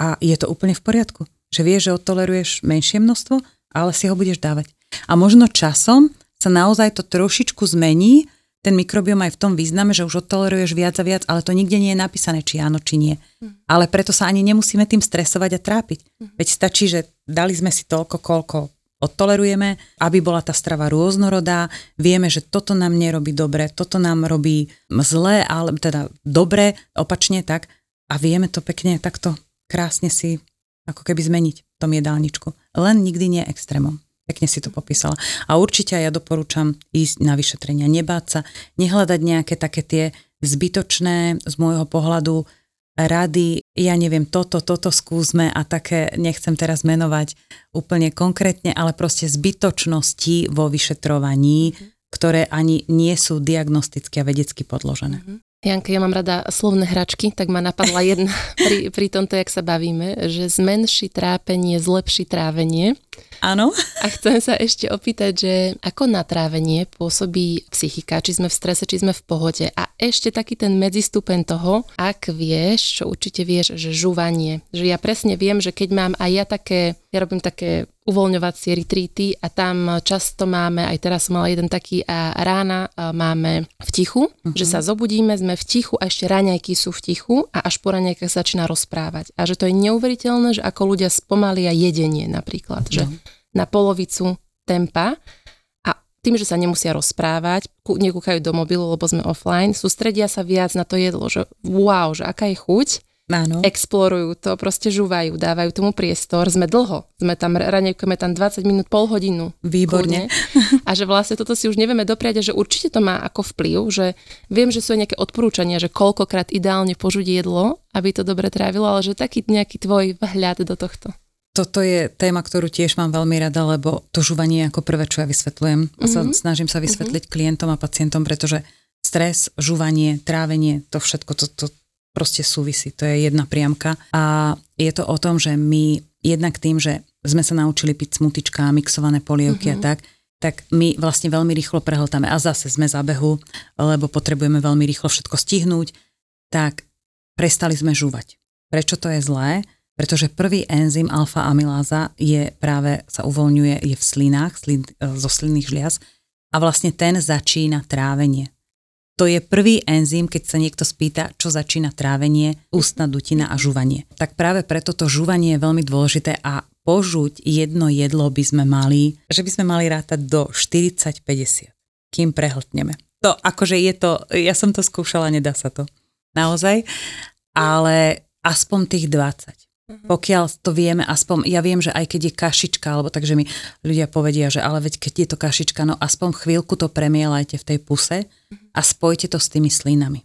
C: a je to úplne v poriadku. Že vieš, že odtoleruješ menšie množstvo, ale si ho budeš dávať. A možno časom sa naozaj to trošičku zmení, ten mikrobiom aj v tom význame, že už odtoleruješ viac a viac, ale to nikde nie je napísané, či áno, či nie. Mm. Ale preto sa ani nemusíme tým stresovať a trápiť. Mm. Veď stačí, že dali sme si toľko, koľko odtolerujeme, aby bola tá strava rôznorodá, vieme, že toto nám nerobí dobre, toto nám robí zle, ale teda dobre, opačne tak a vieme to pekne takto krásne si ako keby zmeniť v tom jedálničku. Len nikdy nie extrémom. Pekne si to popísala. A určite ja doporúčam ísť na vyšetrenia, nebáť sa, nehľadať nejaké také tie zbytočné z môjho pohľadu rady, ja neviem, toto, toto skúsme a také, nechcem teraz menovať úplne konkrétne, ale proste zbytočnosti vo vyšetrovaní, mm-hmm. ktoré ani nie sú diagnosticky a vedecky podložené. Mm-hmm.
B: Janka, ja mám rada slovné hračky, tak ma napadla jedna pri, pri tomto, jak sa bavíme, že zmenší trápenie, zlepší trávenie.
C: Áno.
B: A chcem sa ešte opýtať, že ako na trávenie pôsobí psychika, či sme v strese, či sme v pohode. A ešte taký ten medzistupen toho, ak vieš, čo určite vieš, že žúvanie. Že ja presne viem, že keď mám aj ja také, ja robím také uvoľňovacie retreaty a tam často máme, aj teraz som mala jeden taký a rána máme v tichu, uh-huh. že sa zobudíme, sme v tichu a ešte raňajky sú v tichu a až po raňajkách začína rozprávať. A že to je neuveriteľné, že ako ľudia spomalia jedenie napríklad, uh-huh. že mhm. na polovicu tempa a tým, že sa nemusia rozprávať, nekúkajú do mobilu, lebo sme offline, sústredia sa viac na to jedlo, že wow, že aká je chuť
C: Áno.
B: explorujú to, proste žúvajú, dávajú tomu priestor. Sme dlho, sme tam, ranejkujeme tam 20 minút, pol hodinu.
C: Výborne.
B: A že vlastne toto si už nevieme dopriať a že určite to má ako vplyv, že viem, že sú aj nejaké odporúčania, že koľkokrát ideálne požuť jedlo, aby to dobre trávilo, ale že taký nejaký tvoj vhľad do tohto.
C: Toto je téma, ktorú tiež mám veľmi rada, lebo to žúvanie je ako prvé, čo ja vysvetľujem. Mm-hmm. Sa, mhm. snažím sa vysvetliť mm-hmm. klientom a pacientom, pretože stres, žúvanie, trávenie, to všetko, to, to, proste súvisí. To je jedna priamka. A je to o tom, že my jednak tým, že sme sa naučili piť smutička, mixované polievky uh-huh. a mhm. tak, tak my vlastne veľmi rýchlo prehltáme a zase sme za behu, lebo potrebujeme veľmi rýchlo všetko stihnúť, tak prestali sme žúvať. Prečo to je zlé? Pretože prvý enzym alfa-amyláza je práve, sa uvoľňuje, je v slinách, slin, zo slinných žliaz a vlastne ten začína trávenie. To je prvý enzym, keď sa niekto spýta, čo začína trávenie, ústna dutina a žuvanie. Tak práve preto to žuvanie je veľmi dôležité a požuť jedno jedlo by sme mali, že by sme mali rátať do 40-50, kým prehltneme. To akože je to, ja som to skúšala, nedá sa to. Naozaj. Ale aspoň tých 20. Pokiaľ to vieme, aspoň, ja viem, že aj keď je kašička, alebo takže mi ľudia povedia, že ale veď keď je to kašička, no aspoň chvíľku to premielajte v tej puse a spojte to s tými slinami.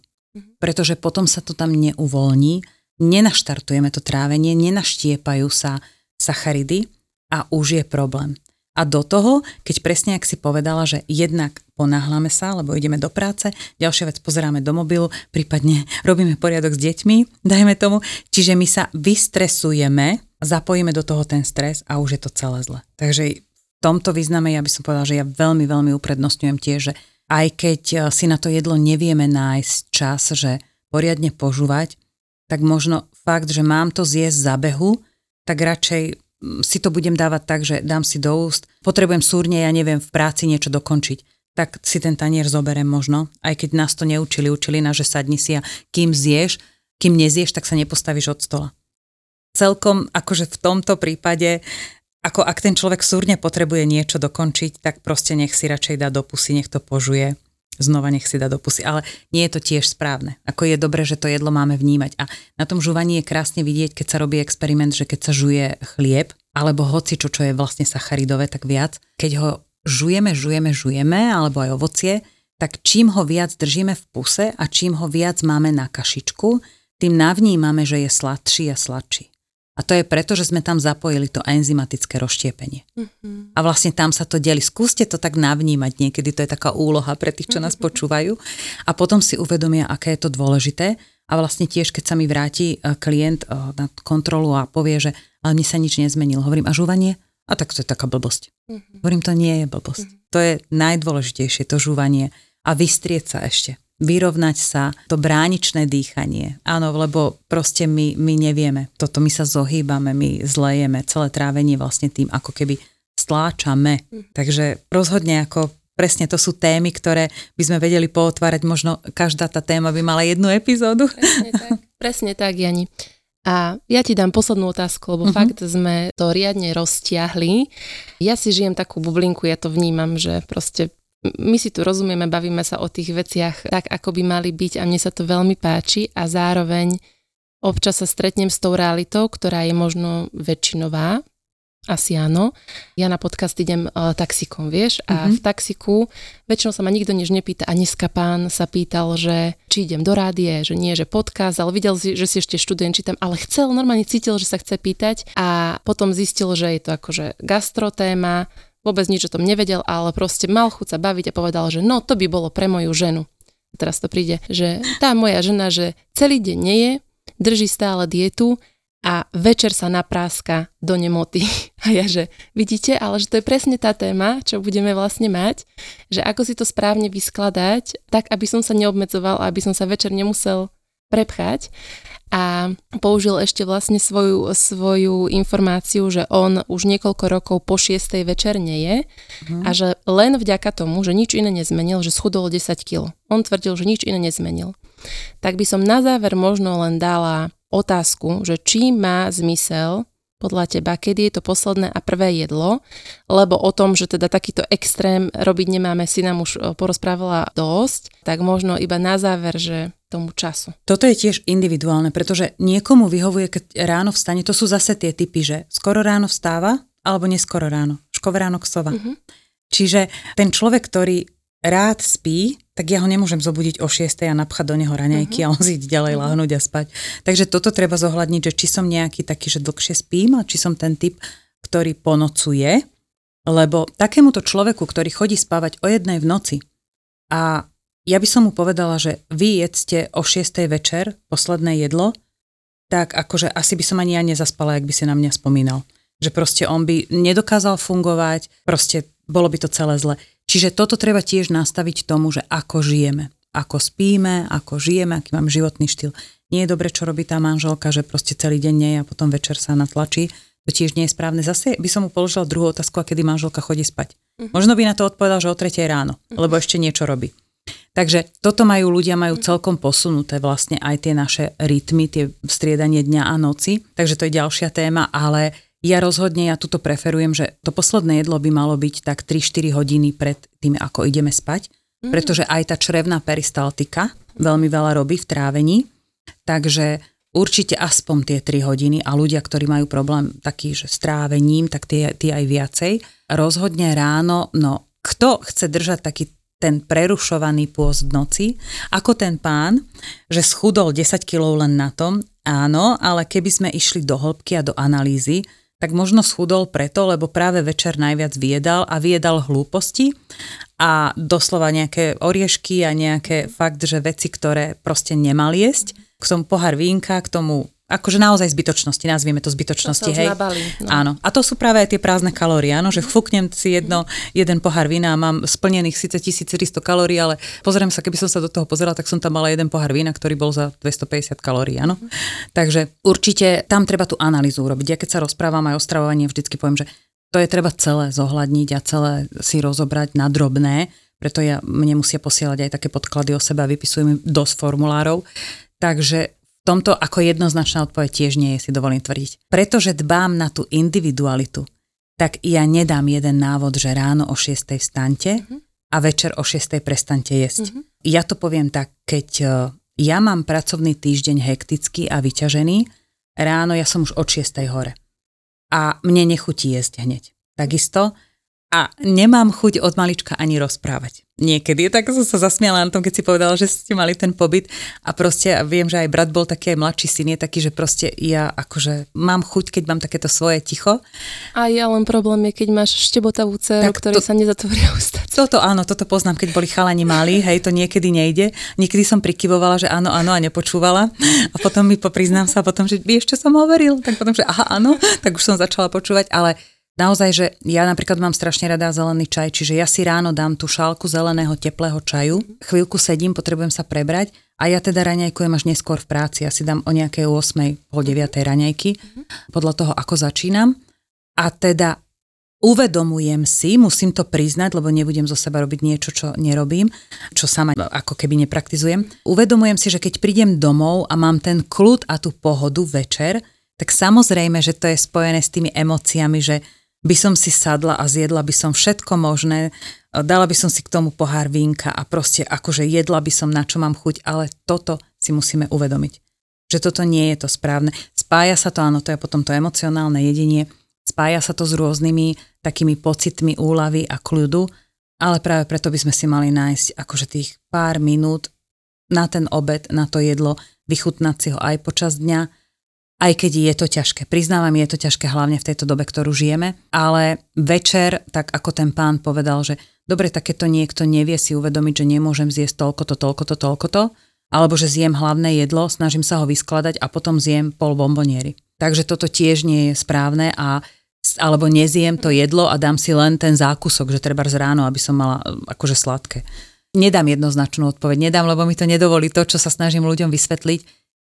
C: Pretože potom sa to tam neuvoľní, nenaštartujeme to trávenie, nenaštiepajú sa sacharidy a už je problém. A do toho, keď presne, ak si povedala, že jednak ponáhľame sa, lebo ideme do práce, ďalšia vec pozeráme do mobilu, prípadne robíme poriadok s deťmi, dajme tomu. Čiže my sa vystresujeme, zapojíme do toho ten stres a už je to celé zle. Takže v tomto význame ja by som povedala, že ja veľmi, veľmi uprednostňujem tiež, že aj keď e, si na to jedlo nevieme nájsť čas, že poriadne požúvať, tak možno fakt, že mám to zjesť za behu, tak radšej si to budem dávať tak, že dám si do úst, potrebujem súrne, ja neviem, v práci niečo dokončiť, tak si ten tanier zoberiem možno, aj keď nás to neučili, učili nás, že sadni si a kým zješ, kým nezieš, tak sa nepostavíš od stola. Celkom akože v tomto prípade, ako ak ten človek súrne potrebuje niečo dokončiť, tak proste nech si radšej dá do pusy, nech to požuje znova nech si dá do pusy. Ale nie je to tiež správne. Ako je dobré, že to jedlo máme vnímať. A na tom žúvaní je krásne vidieť, keď sa robí experiment, že keď sa žuje chlieb, alebo hoci čo, čo je vlastne sacharidové, tak viac, keď ho žujeme, žujeme, žujeme, alebo aj ovocie, tak čím ho viac držíme v puse a čím ho viac máme na kašičku, tým navnímame, že je sladší a sladší. A to je preto, že sme tam zapojili to enzymatické rozštiepenie. Mm-hmm. A vlastne tam sa to deli. Skúste to tak navnímať niekedy, to je taká úloha pre tých, čo nás mm-hmm. počúvajú. A potom si uvedomia, aké je to dôležité. A vlastne tiež, keď sa mi vráti e, klient e, na kontrolu a povie, že ale mne sa nič nezmenilo. Hovorím, a žúvanie? A tak to je taká blbosť. Mm-hmm. Hovorím, to nie je blbosť. Mm-hmm. To je najdôležitejšie, to žúvanie. A vystrieť sa ešte vyrovnať sa, to bráničné dýchanie. Áno, lebo proste my, my nevieme. Toto my sa zohýbame, my zlejeme, celé trávenie vlastne tým ako keby stláčame. Mm. Takže rozhodne ako presne to sú témy, ktoré by sme vedeli pootvárať. Možno každá tá téma by mala jednu epizódu.
B: Presne tak, presne tak Jani. A ja ti dám poslednú otázku, lebo uh-huh. fakt sme to riadne roztiahli. Ja si žijem takú bublinku, ja to vnímam, že proste my si tu rozumieme, bavíme sa o tých veciach tak, ako by mali byť a mne sa to veľmi páči a zároveň občas sa stretnem s tou realitou, ktorá je možno väčšinová, asi áno. Ja na podcast idem uh, taxikom, vieš, a mm-hmm. v taxiku väčšinou sa ma nikto nič nepýta a dneska pán sa pýtal, že či idem do rádie, že nie, že podcast, ale videl že si ešte študent čítam, ale chcel, normálne cítil, že sa chce pýtať a potom zistil, že je to akože gastrotéma, vôbec nič o tom nevedel, ale proste mal chuť sa baviť a povedal, že no to by bolo pre moju ženu. A teraz to príde, že tá moja žena, že celý deň neje, drží stále dietu a večer sa napráska do nemoty. A ja, že vidíte, ale že to je presne tá téma, čo budeme vlastne mať, že ako si to správne vyskladať, tak aby som sa neobmedzoval, aby som sa večer nemusel prepchať a použil ešte vlastne svoju, svoju informáciu, že on už niekoľko rokov po 6. večer nie je mm. a že len vďaka tomu, že nič iné nezmenil, že schudol 10 kg. On tvrdil, že nič iné nezmenil. Tak by som na záver možno len dala otázku, že či má zmysel podľa teba, kedy je to posledné a prvé jedlo, lebo o tom, že teda takýto extrém robiť nemáme, si nám už e, porozprávala dosť, tak možno iba na záver, že tomu času.
C: Toto je tiež individuálne, pretože niekomu vyhovuje, keď ráno vstane, to sú zase tie typy, že skoro ráno vstáva, alebo neskoro ráno. Škové ráno ksova. Uh-huh. Čiže ten človek, ktorý rád spí, tak ja ho nemôžem zobudiť o 6 a napchať do neho raňajky uh-huh. a on si ďalej uh-huh. lahnúť a spať. Takže toto treba zohľadniť, že či som nejaký taký, že dlhšie spím a či som ten typ, ktorý ponocuje, lebo takémuto človeku, ktorý chodí spávať o jednej v noci a ja by som mu povedala, že vy jedzte o 6 večer posledné jedlo, tak akože asi by som ani ja nezaspala, ak by si na mňa spomínal. Že proste on by nedokázal fungovať, proste bolo by to celé zle. Čiže toto treba tiež nastaviť tomu, že ako žijeme. Ako spíme, ako žijeme, aký mám životný štýl. Nie je dobre, čo robí tá manželka, že proste celý deň nie a potom večer sa natlačí. To tiež nie je správne. Zase by som mu položila druhú otázku, a kedy manželka chodí spať. Uh-huh. Možno by na to odpovedal, že o tretej ráno, uh-huh. lebo ešte niečo robí. Takže toto majú ľudia, majú celkom posunuté vlastne aj tie naše rytmy, tie striedanie dňa a noci. Takže to je ďalšia téma, ale ja rozhodne, ja tuto preferujem, že to posledné jedlo by malo byť tak 3-4 hodiny pred tým, ako ideme spať, mm. pretože aj tá črevná peristaltika veľmi veľa robí v trávení, takže určite aspoň tie 3 hodiny a ľudia, ktorí majú problém taký, že strávením, tak tie, tie aj viacej. Rozhodne ráno, no kto chce držať taký ten prerušovaný pôst v noci, ako ten pán, že schudol 10 kg len na tom, áno, ale keby sme išli do hĺbky a do analýzy, tak možno schudol preto, lebo práve večer najviac viedal a viedal hlúposti a doslova nejaké oriešky a nejaké fakt, že veci, ktoré proste nemal jesť. K tomu pohár vínka, k tomu akože naozaj zbytočnosti, nazvieme to zbytočnosti, to hej.
B: Nabali, no.
C: Áno. A to sú práve aj tie prázdne kalórie, áno, že fúknem si jedno, jeden pohár vína a mám splnených síce 1400 kalórií, ale pozriem sa, keby som sa do toho pozerala, tak som tam mala jeden pohár vína, ktorý bol za 250 kalórií, áno. Mm. Takže určite tam treba tú analýzu urobiť. Ja keď sa rozprávam aj o stravovaní, vždycky poviem, že to je treba celé zohľadniť a celé si rozobrať na drobné, preto ja, mne musia posielať aj také podklady o sebe a vypisujem dosť formulárov. Takže tomto ako jednoznačná odpoveď tiež nie je, si dovolím tvrdiť. Pretože dbám na tú individualitu, tak ja nedám jeden návod, že ráno o 6. vstante uh-huh. a večer o 6. prestante jesť. Uh-huh. Ja to poviem tak, keď e, ja mám pracovný týždeň hektický a vyťažený, ráno ja som už od 6. hore. A mne nechutí jesť hneď. Takisto a nemám chuť od malička ani rozprávať. Niekedy, tak som sa zasmiala na tom, keď si povedal, že ste mali ten pobyt a proste a viem, že aj brat bol taký, aj mladší syn je taký, že proste ja akože mám chuť, keď mám takéto svoje ticho.
B: A ja len problém je, keď máš štebotavú dceru, ktorý to, sa nezatvoria ústa.
C: Toto áno, toto poznám, keď boli chalani malí, hej, to niekedy nejde. Niekedy som prikyvovala, že áno, áno a nepočúvala a potom mi popriznám sa potom, že vieš, čo som hovoril, tak potom, že aha, áno, tak už som začala počúvať, ale naozaj, že ja napríklad mám strašne rada zelený čaj, čiže ja si ráno dám tú šálku zeleného teplého čaju, chvíľku sedím, potrebujem sa prebrať a ja teda raňajkujem až neskôr v práci. Ja si dám o nejakej 8. pol 9. raňajky, podľa toho, ako začínam. A teda uvedomujem si, musím to priznať, lebo nebudem zo seba robiť niečo, čo nerobím, čo sama ako keby nepraktizujem. Uvedomujem si, že keď prídem domov a mám ten kľud a tú pohodu večer, tak samozrejme, že to je spojené s tými emóciami, že by som si sadla a zjedla by som všetko možné, dala by som si k tomu pohár vínka a proste akože jedla by som na čo mám chuť, ale toto si musíme uvedomiť. Že toto nie je to správne. Spája sa to, áno, to je potom to emocionálne jedenie, spája sa to s rôznymi takými pocitmi úlavy a kľudu, ale práve preto by sme si mali nájsť akože tých pár minút na ten obed, na to jedlo, vychutnať si ho aj počas dňa, aj keď je to ťažké. Priznávam, je to ťažké hlavne v tejto dobe, ktorú žijeme, ale večer, tak ako ten pán povedal, že dobre, takéto niekto nevie si uvedomiť, že nemôžem zjesť toľko to, toľko to, toľko to, alebo že zjem hlavné jedlo, snažím sa ho vyskladať a potom zjem pol bomboniery. Takže toto tiež nie je správne a alebo nezjem to jedlo a dám si len ten zákusok, že treba z ráno, aby som mala akože sladké. Nedám jednoznačnú odpoveď, nedám, lebo mi to nedovolí to, čo sa snažím ľuďom vysvetliť,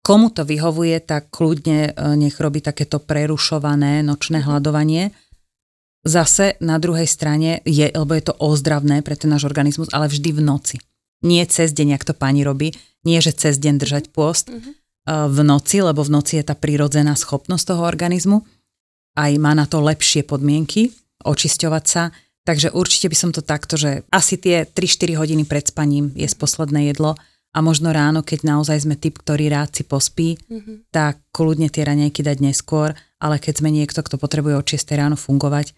C: Komu to vyhovuje, tak kľudne e, nech robí takéto prerušované nočné hľadovanie. Zase na druhej strane je, lebo je to ozdravné pre ten náš organizmus, ale vždy v noci. Nie cez deň, ak to pani robí, nie že cez deň držať pôst mm-hmm. v noci, lebo v noci je tá prirodzená schopnosť toho organizmu. Aj má na to lepšie podmienky, očisťovať sa. Takže určite by som to takto, že asi tie 3-4 hodiny pred spaním je posledné jedlo a možno ráno, keď naozaj sme typ, ktorý rád si pospí, mm-hmm. tak kľudne tie raňajky dať neskôr, ale keď sme niekto, kto potrebuje od 6 ráno fungovať,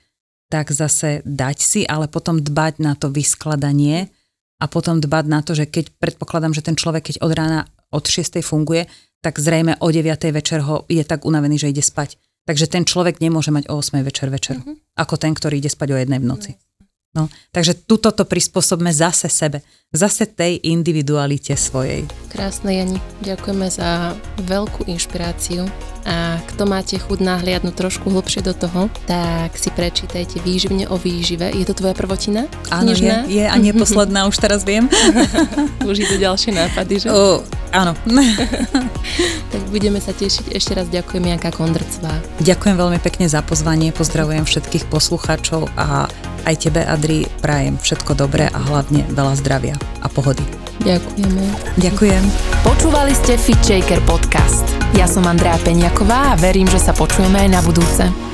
C: tak zase dať si, ale potom dbať na to vyskladanie a potom dbať na to, že keď predpokladám, že ten človek, keď od rána od 6 funguje, tak zrejme o 9 večer ho je tak unavený, že ide spať. Takže ten človek nemôže mať o 8 večer večer, mm-hmm. ako ten, ktorý ide spať o jednej v noci. Mm-hmm. No, takže túto to prispôsobme zase sebe, zase tej individualite svojej.
B: Krásne, Jani. Ďakujeme za veľkú inšpiráciu a kto máte chuť nahliadnúť trošku hlbšie do toho, tak si prečítajte Výživne o výžive. Je to tvoja prvotina?
C: Áno, je, je a nie posledná, už teraz viem.
B: už idú ďalšie nápady, že?
C: O, áno.
B: tak budeme sa tešiť. Ešte raz ďakujem Janka Kondrcová.
C: Ďakujem veľmi pekne za pozvanie, pozdravujem všetkých poslucháčov a aj tebe, Adri, prajem všetko dobré a hlavne veľa zdravia a pohody.
B: Ďakujeme.
C: Ďakujem.
D: Počúvali ste Fit Shaker podcast. Ja som Andrea Peňaková a verím, že sa počujeme aj na budúce.